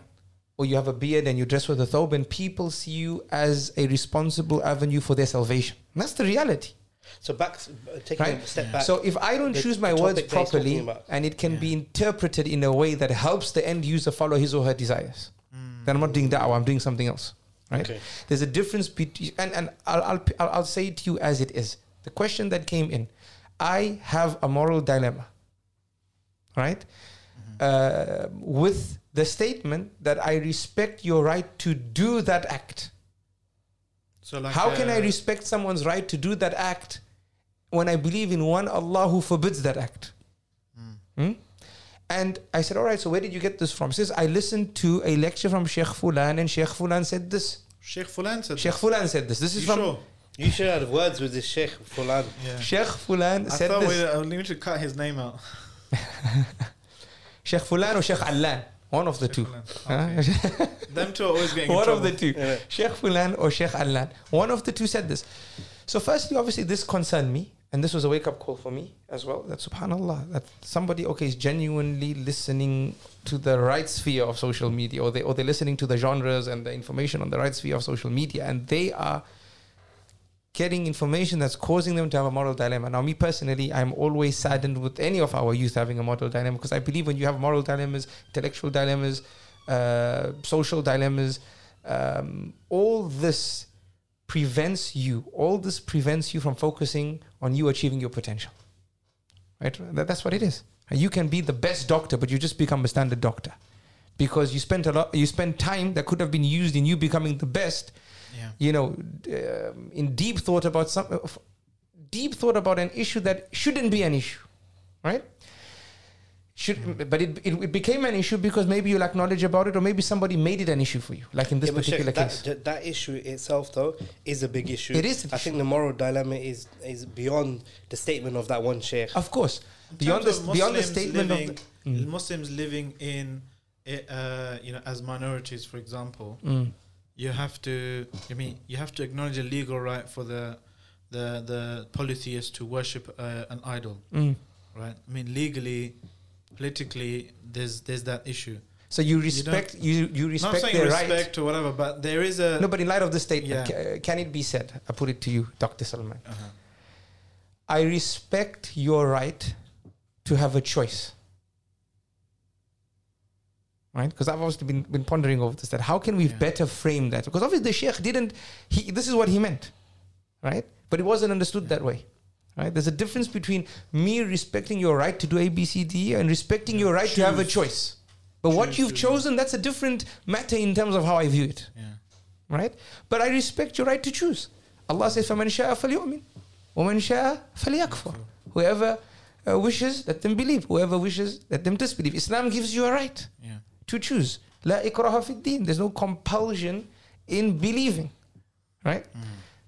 or you have a beard and you dress with a thobe, and people see you as a responsible avenue for their salvation. And that's the reality. so back, uh, taking Right. a step back. So if I don't the choose my words that he's talking properly and it can be interpreted in a way that helps the end user follow his or her desires, Mm. then I'm not doing da'wah, I'm doing something else. Right? Okay. There's a difference between, and, and I'll, I'll, I'll, I'll say it to you as it is. The question that came in I have a moral dilemma, right? Uh, with the statement that I respect your right to do that act. So like How can I uh, respect someone's right to do that act when I believe in one Allah who forbids that act? Hmm? And I said, All right, so where did you get this from? He says, I listened to a lecture from Sheikh Fulan, and Sheikh Fulan said this. Sheikh Fulan said Sheikh this. Fulan said this. This is You from sure? you should have words with this Sheikh Fulan. Yeah. Sheikh Fulan I said thought we, this. uh, we need to cut his name out. Sheikh Fulan or Sheikh Allan, one of the two. Okay. Them two are always getting in one of the two. Yeah. Sheikh Fulan or Sheikh Allan. One of the two said this. So, firstly, obviously, this concerned me. And this was a wake up call for me as well. That subhanAllah, that somebody, okay, is genuinely listening to the right sphere of social media, or, they, or they're listening to the genres and the information on the right sphere of social media, and they are getting information that's causing them to have a moral dilemma. Now, me personally, I'm always saddened with any of our youth having a moral dilemma because I believe when you have moral dilemmas, intellectual dilemmas, uh, social dilemmas, um, all this prevents you, all this prevents you from focusing on you achieving your potential. Right? That, that's what it is. You can be the best doctor, but you just become a standard doctor because you spent a lot, you spent time that could have been used in you becoming the best Yeah. you know, um, in deep thought about some, deep thought about an issue that shouldn't be an issue, right? Should, but it, it, it became an issue because maybe you lack knowledge about it, or maybe somebody made it an issue for you, like in this Yeah, particular that, case. that, that issue itself, though, is a big issue. It is I think the moral dilemma is is beyond the statement of that one Sheikh. Of course, In beyond this, beyond the statement living, of the, Mm. Muslims living in, uh, you know, as minorities, for example, Mm. You have to. I mean, you have to acknowledge a legal right for the, the the polytheist to worship uh, an idol, Mm. right? I mean, legally, politically, there's there's that issue. So you respect you you Not respect saying their respect right. or whatever, but there is a. No, but in light of the statement, Yeah. ca- can it be said? I put it to you, Doctor Salman. Uh-huh. I respect your right to have a choice Right? Because I've also been, been pondering over this that how can we Yeah. better frame that? Because obviously the Sheikh didn't, he, this is what he meant, right? But it wasn't understood that way. Right? There's a difference between me respecting your right to do A, B, C, D, and respecting your right to have a Choose. choice. But what Choose you've to- chosen, that's a different matter in terms of how I view it Yeah. right? But I respect your right to choose. Allah says, فَمَنْ شَاءَ فَلْيُؤْمِنْ وَمَنْ شَاءَ فَلْيَكْفُرْ Whoever uh, wishes, let them believe. Whoever wishes, let them disbelieve. Islam gives you a right Yeah. to choose. لا إكراه في الدين. There's no compulsion in believing, right?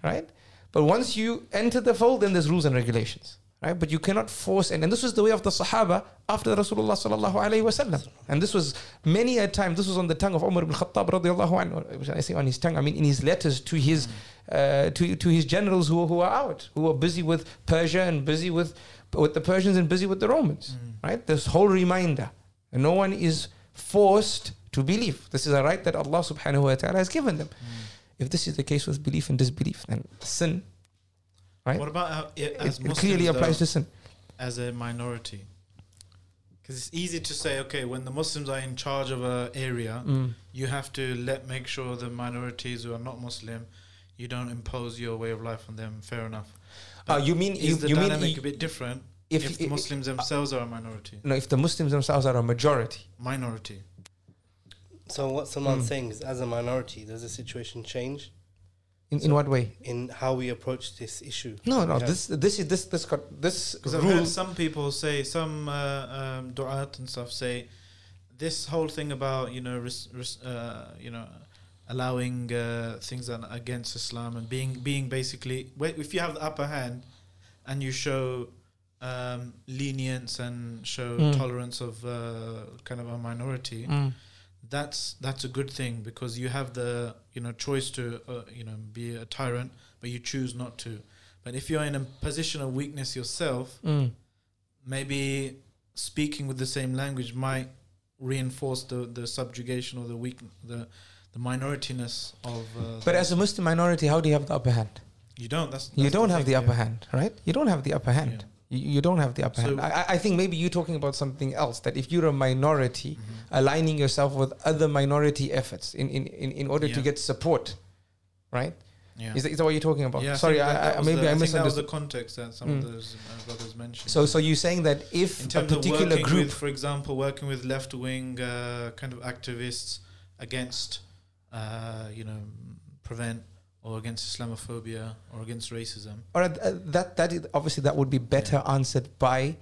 Right? But once you enter the fold, then there's rules and regulations. Right? But you cannot force, and, and this was the way of the Sahaba after Rasulullah sallallahu alayhi wasallam. And this was many a time, this was on the tongue of Umar ibn Khattab radiallahu anhu. Which I say on his tongue, I mean in his letters to his uh, to, to his generals who, who are out, who are busy with Persia and busy with with the Persians and busy with the Romans. Right? This whole reminder. And no one is forced to believe. This is a right that Allah subhanahu wa ta'ala has given them. If this is the case with belief and disbelief, then sin, right? What about how, it, as it, it clearly applies though, to sin. as a minority? Because it's easy to say, okay, when the Muslims are in charge of a area, Mm. you have to let make sure the minorities who are not Muslim, you don't impose your way of life on them. Fair enough. Uh, you mean is you, the you dynamic you- a bit different if, if, i- i- Muslims themselves are a minority? no, if the Muslims themselves are a majority? Minority. So what someone's Mm. saying is, as a minority, does the situation change In, in what way? in how we approach this issue? No, no. Yeah. This this is this this got this Because I've heard some people say, some uh, um, du'at and stuff say, this whole thing about you know, res, res, uh, you know, allowing uh, things that are against Islam and being being basically wait, if you have the upper hand and you show um, lenience and show Mm. tolerance of uh, kind of a minority, Mm. that's that's a good thing because you have the you know choice to uh, you know be a tyrant, but you choose not to. But if you're in a position of weakness yourself, Mm. maybe speaking with the same language might reinforce the, the subjugation or the weak the the minorityness of. Uh, But as a Muslim minority, how do you have the upper hand? you don't. That's, You don't have the upper yeah. hand, right? You don't have the upper hand. You, you don't have the upper So- hand. I, I- I think maybe you're talking about something else. That if you're a minority, Mhm. aligning yourself with other minority efforts in, in, in, in order to get support, right? Yeah. Is, that, is that what you're talking about? Yeah, I Sorry, I, I, maybe the, I think that was the context that some Mm. of those uh, brothers mentioned. So, so you're saying that if in a particular group, with, for example, working with left wing uh, kind of activists against, uh, you know, prevent or against Islamophobia or against racism. or uh, that that is obviously that would be better answered by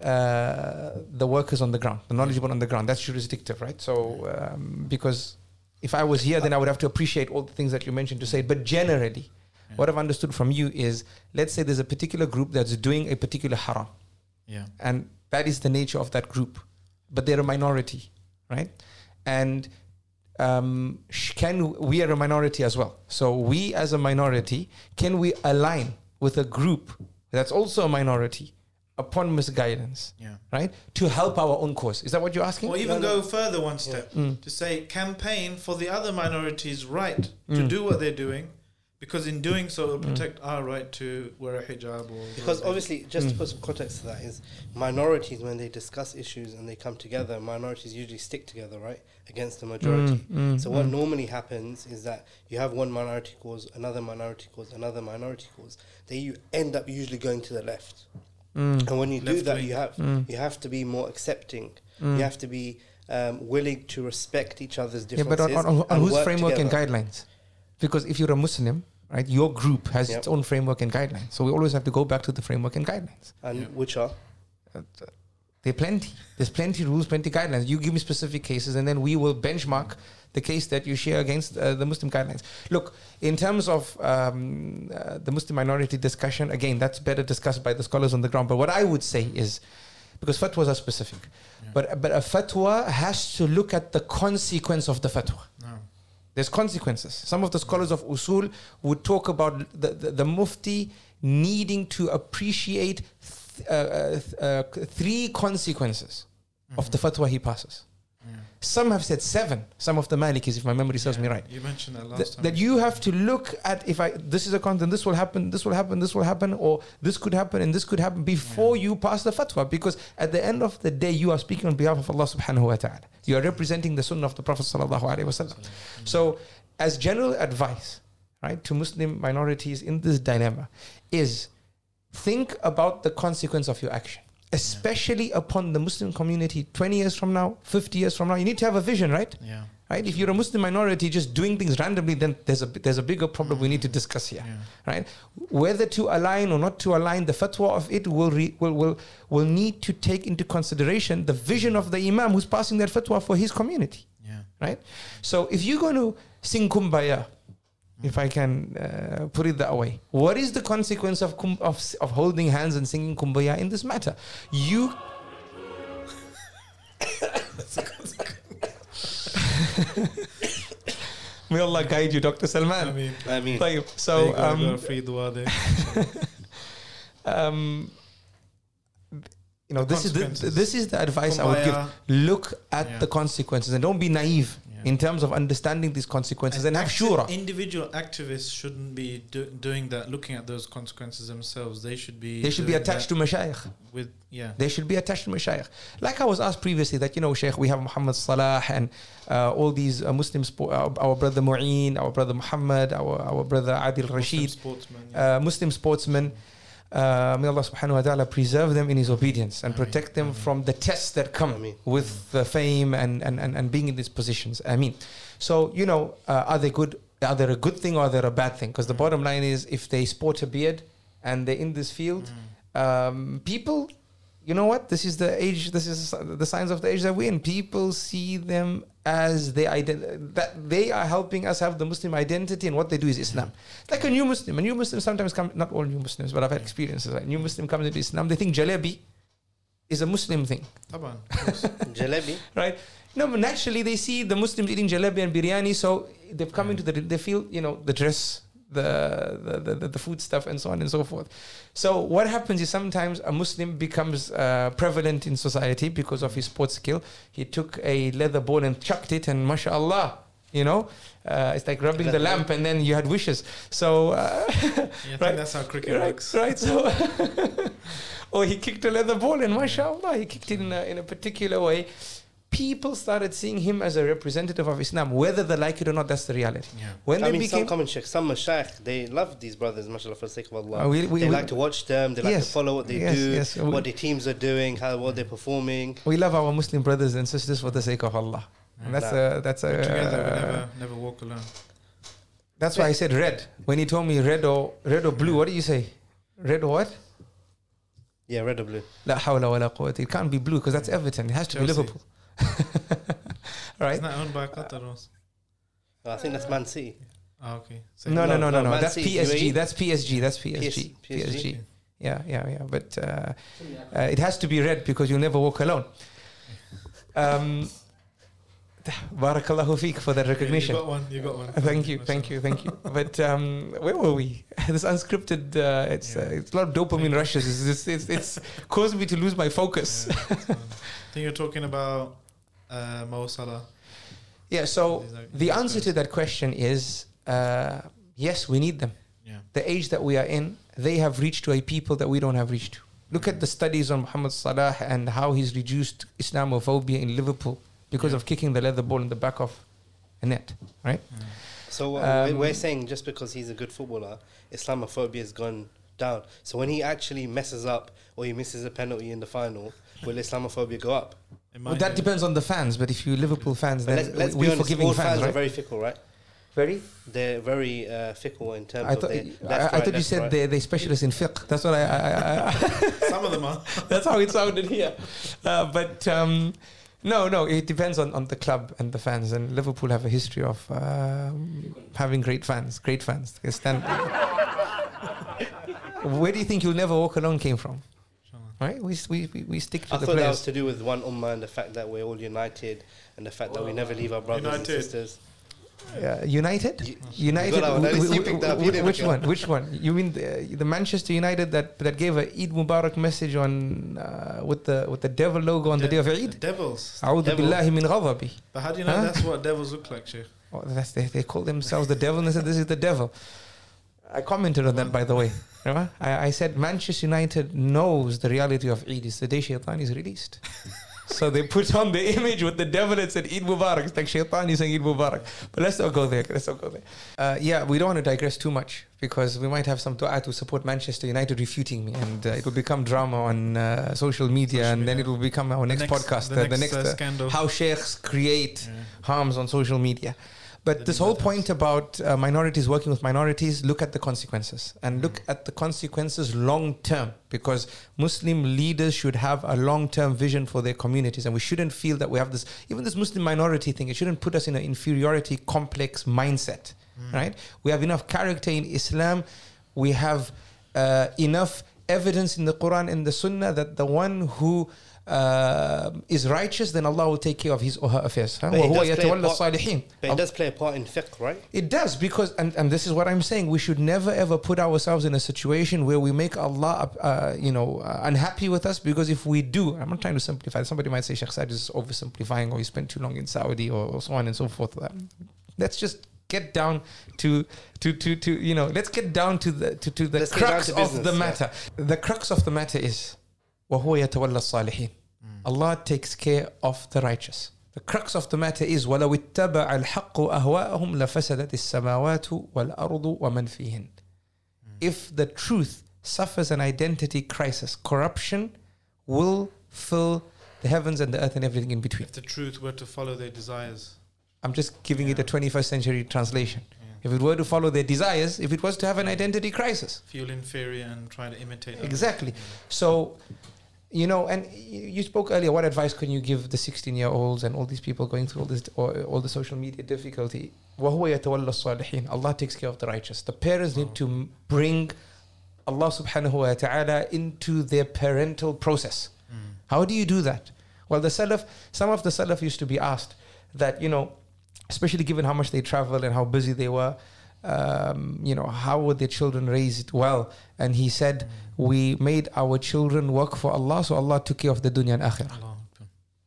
uh, the workers on the ground, the knowledgeable on the ground. That's jurisdictive, right? So um, because if I was here, then I would have to appreciate all the things that you mentioned to say. But generally, Yeah. what I've understood from you is, let's say there's a particular group that's doing a particular haram, Yeah. and that is the nature of that group, but they're a minority, right? And um, sh- can we are a minority as well? So we as a minority, can we align with a group that's also a minority upon misguidance, Yeah. right? To help our own cause. Is that what you're asking? Or even No, no. go further one step Mm. to say campaign for the other minorities' right to Mm. do what they're doing, because in doing so, it'll protect our right to wear a hijab or Because obviously, just to Mm. put some context to that, is minorities when they discuss issues and they come together, minorities usually stick together, right, against the majority. Mm, mm, so what mm. normally happens is that you have one minority cause, another minority cause, another minority cause. They you end up usually going to the left. Mm, And when you do that, wing. you have Mm. you have to be more accepting. mm. You have to be um, willing to respect each other's differences. Yeah, differences. but on, on, on whose framework together. and guidelines? Because if you're a Muslim, right, your group has Yep. its own framework and guidelines. So we always have to go back to the framework and guidelines. And Yeah. which are Uh, There are plenty. There's plenty rules, plenty guidelines. You give me specific cases, and then we will benchmark the case that you share against uh, the Muslim guidelines. Look, in terms of um, uh, the Muslim minority discussion, again, that's better discussed by the scholars on the ground. But what I would say is, because fatwas are specific, Yeah. but but a fatwa has to look at the consequence of the fatwa. There's consequences. Some of the scholars of usul would talk about the, the, the mufti needing to appreciate th- uh, uh, th- uh, three consequences of the fatwa he passes. Yeah. Some have said seven. Some of the Malikis, if my memory serves me right. You mentioned that last That, time. that you have to look at if I this is a content, this will happen, this will happen, this will happen, or this could happen and this could happen before you pass the fatwa. Because at the end of the day, you are speaking on behalf of Allah subhanahu wa ta'ala. You are representing the sunnah of the Prophet sallallahu alaihi wasallam. So, as general advice, right, to Muslim minorities in this dilemma, is think about the consequence of your action, especially upon the Muslim community 20 years from now, 50 years from now. You need to have a vision, right? Yeah. Right? If you're a Muslim minority just doing things randomly, then there's a there's a bigger problem we need to discuss here. Yeah. Right? Whether to align or not to align, the fatwa of it will re, will will will need to take into consideration the vision of the imam who's passing that fatwa for his community Yeah. right? So if you're going to sing kumbaya, if I can uh, put it that way. What is the consequence of, kum- of, of holding hands and singing Kumbaya in this matter? You. May Allah guide you, Dr. Salman. I mean, I mean. So, um, um, you know, this is the, this is the advice Kumbaya. I would give. Look at yeah. the consequences and don't be naive in terms of understanding these consequences and, have acti- shura. Individual activists shouldn't be do, doing that, looking at those consequences themselves. They should be. They should be attached to mashayikh. with yeah. They should be attached to mashayikh. Like I was asked previously that, you know, Sheikh, we have Muhammad Salah and uh, all these uh, Muslim, spo- our, our brother Mu'een, our brother Muhammad, our, our brother Adil Muslim Rashid, sportsmen. yeah. uh, Muslim sportsmen. Uh, may Allah subhanahu wa ta'ala preserve them in His obedience and protect them from the tests that come with the fame and, and, and, and being in these positions. I mean, so, you know, uh, are they good? Are they a good thing or are they a bad thing? Because the Mm. bottom line is if they sport a beard and they're in this field, Mm. um, people you know what? This is the age. This is the signs of the age that we're in. People see them as they ident- that they are helping us have the Muslim identity, and what they do is Islam. It's like a new Muslim. A new Muslim sometimes come. Not all new Muslims, but I've had experiences. Like new Muslim comes into Islam, they think jalebi is a Muslim thing, Taban. Jalebi. right? No, but naturally they see the Muslims eating jalebi and biryani, so they've come into the. They feel you know the dress, the the, the the food stuff, and so on and so forth. So what happens is sometimes a Muslim becomes uh, prevalent in society because of his sports skill. He took a leather ball and chucked it, and mashallah, you know, uh, it's like rubbing the lamp, and then you had wishes. So. Uh, Yeah, I think Right. that's how cricket right, works. right. So, or he kicked a leather ball, and mashallah, he kicked it in a, in a particular way. People started seeing him as a representative of Islam, whether they like it or not. That's the reality. Yeah. When I they mean, some common sheikh, some mashayikh, they love these brothers, mashallah, for the sake of Allah. Uh, we- we- they we- like to watch them, they like to follow what they yes, do, yes, what their teams are doing, how what they're performing. we love our Muslim brothers and sisters for the sake of Allah. And that's a that's a Together, we never, never walk alone. that's why I said red. When he told me red or red or blue, what do you say? Red or what? Yeah, red or blue. La hawla wa la quwwata. It can't be blue because that's Everton. It has to be Chelsea. Liverpool. right? It's not owned by Qatar. or s- I think that's Man City. Oh, okay. So No, no, No, no, no, no, no. Man That's City, PSG. UAE. That's PSG. That's PSG. PSG. PSG. Yeah, yeah, yeah. But uh, uh, it has to be red because you'll never walk alone. Um, Barakallahu feek for that recognition. You got one. You got one. Thank you, thank you, thank you. But um, where were we? this unscripted. Uh, it's uh, it's a lot of dopamine rushes. It's, it's, it's, it's caused me to lose my focus. Yeah. I think you're talking about uh, Mo Salah. Yeah. So the answer to that question is uh, yes, we need them. Yeah. the age that we are in, they have reached to a people that we don't have reached to. Look at the studies on Muhammad Salah and how he's reduced Islamophobia in Liverpool because Yeah. of kicking the leather ball in the back of a net, right? So uh, Um, we're- we're saying just because he's a good footballer, Islamophobia has gone down. So when he actually messes up or he misses a penalty in the final, will Islamophobia go up? It Well, that do. depends on the fans, but if you Liverpool fans, But then let's, let's we- be we're honest, forgiving all fans, fans are very fickle, right? Very. They're very uh, fickle in terms I of thought their I, I right, thought you said right. they they specialists in fiqh. That's what I. I, I, I Some of them are. that's how it sounded here. Uh, but um, no, no, it depends on, on the club and the fans. And Liverpool have a history of um, having great fans, great fans. Where do you think "You'll Never Walk Alone" came from? right? We we, we stick to I the thought players. that was to do with one ummah and the fact that we're all united and the fact that we never leave our brothers united. and sisters. Yeah, United, you, United. Which one? Which one? You mean the, the, Manchester United that that gave a Eid Mubarak message on uh, with the with the devil logo on De- the day of Eid? The devils. A'udhu billahi min. But how do you know huh? that's what devils look like, Sheikh? Oh, that's they, they call themselves the devil and they said this is the devil. I commented on that by the way. Remember? I, I said Manchester United knows the reality of Eid. It's the day Shaitan is released. so they put on the image with the devil and said Eid Mubarak. It's like Shaitan is saying Eid Mubarak. But let's not go there. Let's not go there. Uh, yeah, we don't want to digress too much because we might have some dua to support Manchester United refuting me and uh, it will become drama on uh, social media Social and then it will become our next, podcast. The uh, next, the next uh, uh, scandal. how sheikhs create Yeah. harms on social media. But this whole point about uh, minorities working with minorities, look at the consequences and look at the consequences long term because Muslim leaders should have a long term vision for their communities and we shouldn't feel that we have this, even this Muslim minority thing, it shouldn't put us in an inferiority complex mindset, right? We have enough character in Islam, we have uh, enough evidence in the Quran and the Sunnah that the one who uh, is righteous, then Allah will take care of his or her affairs. Huh? But it, does part, but it does play a part in fiqh, right? It does, because, and, and this is what I'm saying, we should never ever put ourselves in a situation where we make Allah, uh, you know, uh, unhappy with us, because if we do, I'm not trying to simplify, somebody might say Sheikh Saad is oversimplifying, or he spent too long in Saudi, or, or so on and so forth. Uh, let's just get down to to to to you know let's get down to the to, to the let's crux to business, of the matter yeah. the crux of the matter is وَهُوَ يَتَوَلَّى الصَّالِحِينَ Allah takes care of the righteous. The crux of the matter is وَلَوِ اتَّبَعَ الْحَقُّ أَهْوَاءَهُمْ لَفَسَدَتِ السَّمَاوَاتُ وَالْأَرْضُ وَمَنْ فِيهِنْ If the truth suffers an identity crisis, corruption will fill the heavens and the earth and everything in between. If the truth were to follow their desires. I'm just giving it a Yeah. 21st century translation. Yeah. If it were to follow their desires, if it was to have an identity crisis. Feel inferior and try to imitate. others. Exactly. Yeah. So you know, and you you spoke earlier. What advice can you give the 16 year olds and all these people going through all this, or, all the social media difficulty? وهو يتولى الصالحين. Allah takes care of the righteous. The parents need to m- bring Allah subhanahu wa ta'ala into their parental process. How do you do that? Well, the Salaf, some of the Salaf used to be asked that, you know, especially given how much they traveled and how busy they were, um, you know, how were their children raised well? And he said, we made our children work for Allah, so Allah took care of the dunya and akhirah,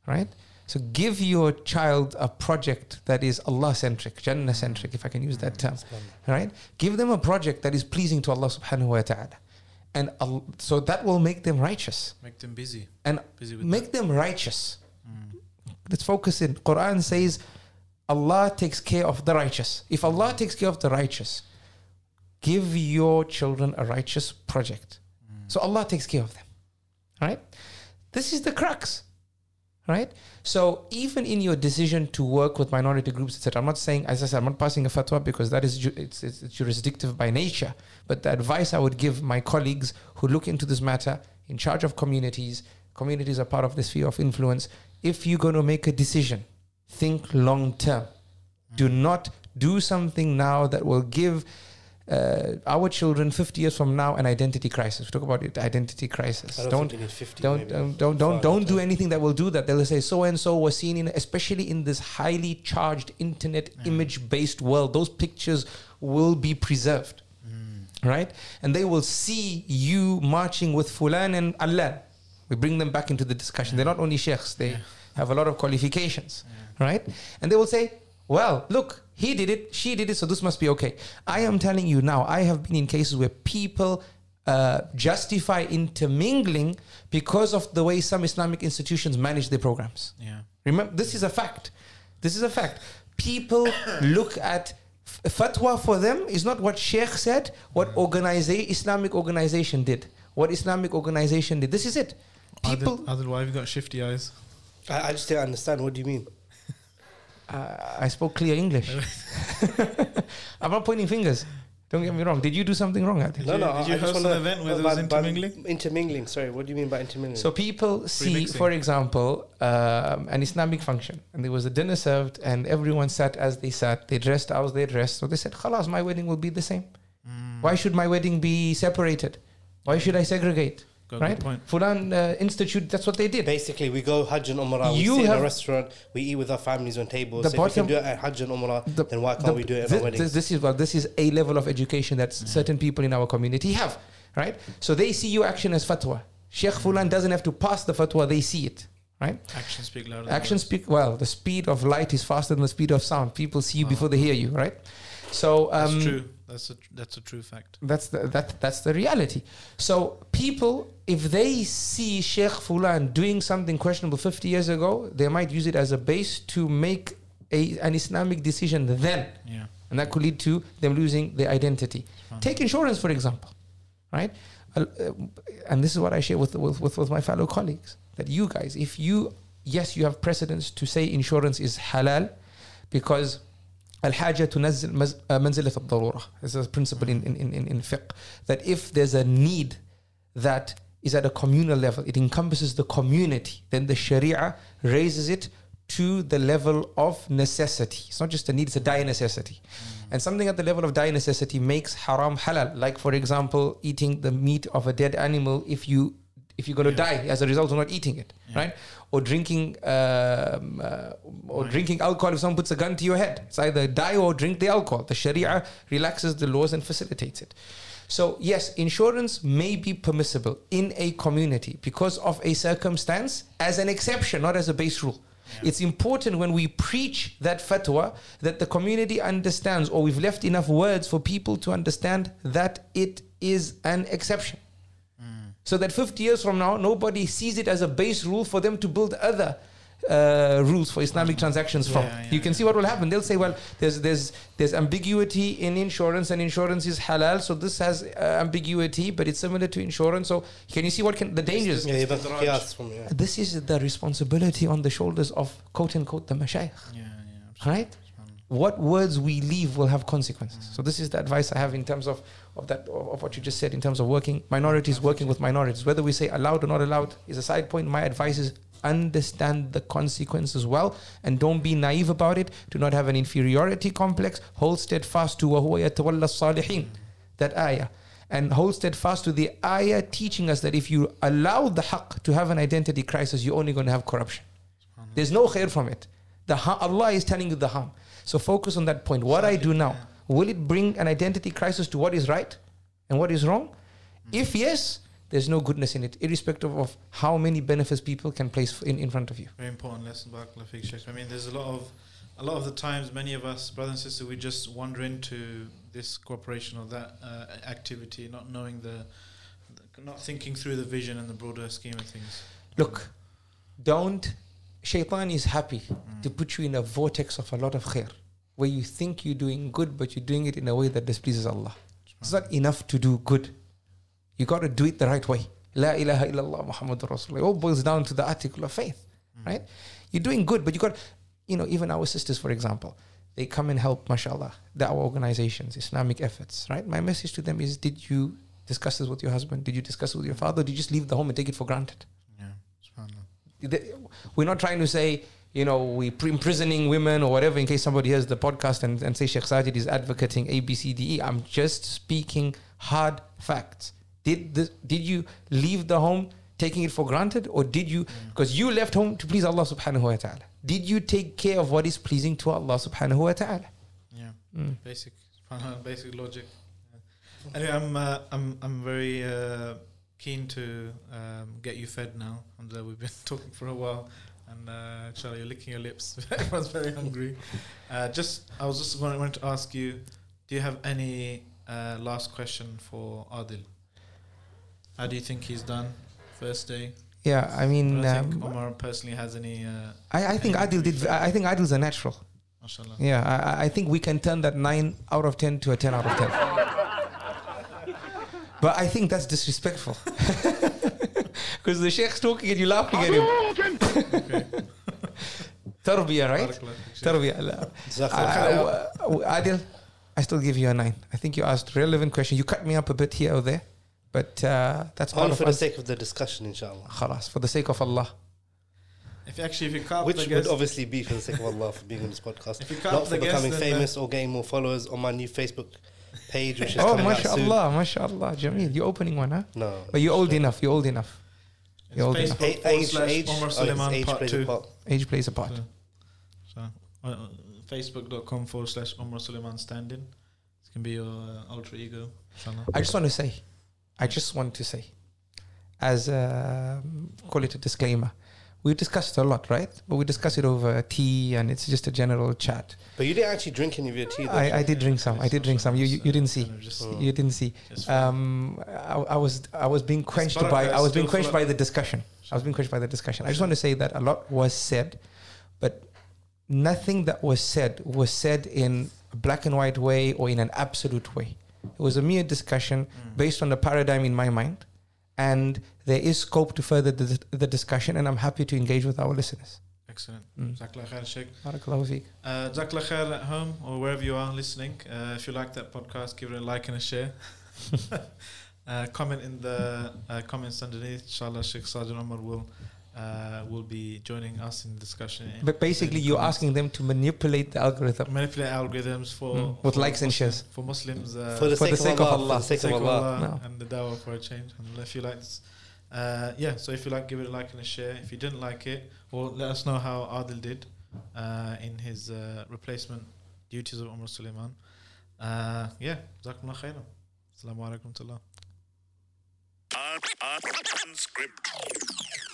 right? So give your child a project that is Allah centric, Jannah centric, if I can use that term, right? Give them a project that is pleasing to Allah subhanahu wa ta'ala. And al- so that will make them righteous Make them busy. and Busy with make them righteous. Mm. Let's focus in. Quran says Allah takes care of the righteous. If Allah takes care of the righteous, give your children a righteous project. So Allah takes care of them. Right? This is the crux. Right? So even in your decision to work with minority groups, etc., I'm not saying, as I said, I'm not passing a fatwa because that is ju- it's, it's, it's jurisdictive by nature. But the advice I would give my colleagues who look into this matter, in charge of communities, communities are part of the sphere of influence. If you're going to make a decision, think long term. Do not do something now that will give uh, our children 50 years from now an identity crisis. We talk about it, identity crisis. I don't, Don't think 50. don't don't don't don't, don't do anything that will do that. They'll say so and so was seen in, especially in this highly charged internet image based world. Those pictures will be preserved, right? And they will see you marching with Fulan and Allah. We bring them back into the discussion. They're not only sheikhs; they have a lot of qualifications, right? And they will say, "Well, look, he did it, she did it, so this must be okay." I am telling you now. I have been in cases where people uh, justify intermingling because of the way some Islamic institutions manage their programs. Yeah. Remember, this is a fact. This is a fact. People look at f- fatwa for them is not what Sheikh said, what organiza- Islamic organization did. What Islamic organization did. This is it. People, Adil, Adil, why have you got shifty eyes? I, I just don't understand. What do you mean? Uh, I spoke clear English. I'm not pointing fingers. Don't get me wrong. Did you do something wrong, Adil? no, no. did you I host an event where there was intermingling? Intermingling. Sorry. What do you mean by intermingling? So people see, mixing. for example, um, an Islamic function, and there was a dinner served, and everyone sat as they sat. They dressed as they dressed. So they said, "Khalas, my wedding will be the same. Mm. Why should my wedding be separated? Why should I segregate?" Got a good right? point. Fulan uh, Institute. That's what they did. Basically, we go Hajj and Umrah. We You sit in a restaurant. We eat with our families on tables. The So if we can do it at Hajj and Umrah, The- then why can't the- we do it at thi- our weddings? This is well, this is a level of education that Mm. certain people in our community have, right? So they see your action as fatwa. Sheikh Fulan doesn't have to pass the fatwa; they see it, right? Actions speak louder. than Action words. speak well. The speed of light is faster than the speed of sound. People see you before they hear you, right? So um, That's true. That's a that's a true fact. That's the, that that's the reality. So people, if they see Sheikh Fulan doing something questionable 50 years ago, they might use it as a base to make a, an Islamic decision then, Yeah. and that could lead to them losing their identity. Take insurance, for example, right? Uh, uh, and this is what I share with, with, with, with my fellow colleagues that you guys, if you, yes, you have precedence to say insurance is halal because الحاجة تنزل مز- uh, منزلة الضرورة. This is a principle in, in, in, in fiqh that if there's a need that is at a communal level, it encompasses the community, then the Sharia raises it to the level of necessity. It's not just a need, it's a dire necessity. And something at the level of dire necessity makes haram halal. Like, for example, eating the meat of a dead animal if you if you're going to die as a result of not eating it, right? Or drinking um, uh, or drinking alcohol if someone puts a gun to your head. It's either die or drink the alcohol. The Sharia relaxes the laws and facilitates it. So yes, insurance may be permissible in a community because of a circumstance as an exception, not as a base rule. It's important when we preach that fatwa that the community understands, or we've left enough words for people to understand that it is an exception. So that 50 years from now, nobody sees it as a base rule for them to build other uh, rules for Islamic transactions from. Yeah, yeah, you can yeah. see what will happen. They'll say, well, there's there's there's ambiguity in insurance, and insurance is halal, so this has uh, ambiguity, but it's similar to insurance. So can you see what can the dangers? yeah, but Istidraj. from yeah. This is the responsibility on the shoulders of quote unquote the mashayikh, Yeah, yeah. right? What words we leave will have consequences. So this is the advice I have in terms of of that of what you just said in terms of working minorities working with minorities. Whether we say allowed or not allowed is a side point. My advice is understand the consequences well and don't be naive about it. Do not have an inferiority complex. Hold steadfast to salihin that ayah. And hold steadfast to the ayah teaching us that if you allow the haqq to have an identity crisis you're only going to have corruption. There's no khair from it. The ha- allah is telling you the harm. So focus on that point. What i do now will it bring an identity crisis to what is right and what is wrong? If yes, there's no goodness in it, irrespective of how many benefits people can place in, in front of you. Very important lesson, Barakallah Sheikh. I mean, there's a lot of, a lot of the times, many of us, brothers and sisters, we just wander into this cooperation or that uh, activity, not knowing the, the, not thinking through the vision and the broader scheme of things. Look, don't. Shaitan is happy to put you in a vortex of a lot of khair, where you think you're doing good, but you're doing it in a way that displeases Allah. It's not enough to do good. You got to do it the right way. La ilaha illallah Muhammadur Rasulullah. It all boils down to the article of faith, hmm. right? You're doing good, but you got, you know, even our sisters, for example, they come and help, mashallah, the, our organizations, Islamic efforts, right? My message to them is Did you discuss this with your husband? Did you discuss it with your father? Did you just leave the home and take it for granted? Yeah, subhanAllah. we're not trying to say, you know, we pre- imprisoning women or whatever in case somebody hears the podcast and, and say Sheikh Sajid is advocating A, B, C, D, E. I'm just speaking hard facts. Did the, did you leave the home taking it for granted or did you, because you left home to please Allah subhanahu wa ta'ala. Did you take care of what is pleasing to Allah subhanahu wa ta'ala? Yeah, Mm. basic, basic logic. Yeah. Anyway, I'm, uh, I'm, I'm very uh, keen to um, get you fed now. And uh, we've been talking for a while, and uh, inshallah, you're licking your lips. Everyone's very hungry. Uh, just, I was just going to ask you, do you have any uh, last question for Adil? How do you think he's done? First day. Yeah, I I mean, think um, Omar personally has any. Uh, I, I think Adil did, I I think Adil's a natural. mashallah. Yeah, I, I- I think we can turn that 9 out of 10 to a 10 out of 10. but I think that's disrespectful. Because the sheikh's talking and you're laughing at him. Okay. Tarbiyah, right? Barakallah feek, Sheikh. Tarbiyah. Allah. Jazakallah Uh, uh, Adil, I still give you a 9. I think you asked relevant question. You cut me up a bit here or there. But uh, that's all for the sake of the discussion, inshallah. Khalas, for the sake of Allah. If you actually, if you can't, Which would obviously be for the sake of Allah for being on this podcast. If you cut Not the for becoming then, famous or getting more followers on my new Facebook page, which is Oh, coming out soon. mashallah, mashallah. Jameel, you're opening one, huh? No. But you're old enough. You're old enough. It's old Facebook forward age, slash age, Omar oh, Suleiman age part plays two. a part. Age plays a part. So, so uh, uh, Facebook.com forward slash Omar Suleiman stand in. This can be your uh, alter ego. inshallah. I just want to say, I just want to say, as a, call it a disclaimer, we discussed a lot, right? But we discussed it over tea, and it's just a general chat. But you didn't actually drink any of your tea, though. I, I did drink some. I did drink some. You you, you didn't see. Just-. You didn't see. Um, I, I was I was being quenched by I was being still quenched by the discussion. I was being quenched by the discussion. I just want to say that a lot was said, but nothing that was said was said in a black and white way or in an absolute way. It was a mere discussion Mm. based on the paradigm in my mind, and there is scope to further the, the discussion. And I'm happy to engage with our listeners. Excellent. Mm. Jazakallah khair, Sheikh. Barakallahu feek. Uh, Jazakallah khair at home or wherever you are listening. Uh, if you like that podcast, give it a like and a share. uh, comment in the uh, comments underneath. Inshallah, Sheikh Sajid Omar will uh, will be joining us in discussion. But basically, you're comments. asking them to manipulate the algorithm. manipulate algorithms for, Mm, with for likes and shares. for Muslims uh, For the For sake, the sake of of Allah. Allah. For the sake sake of of Allah. Allah No. and the dawah for a change. And if you like, this, uh, yeah. So if you like, give it a like and a share. If you didn't like it, or let us know how Adil did uh, in his uh, replacement duties of Omar Suleiman. Uh, yeah, Jazakumullah khairan. Assalamu alaikum. rahmatullah. Unscripted.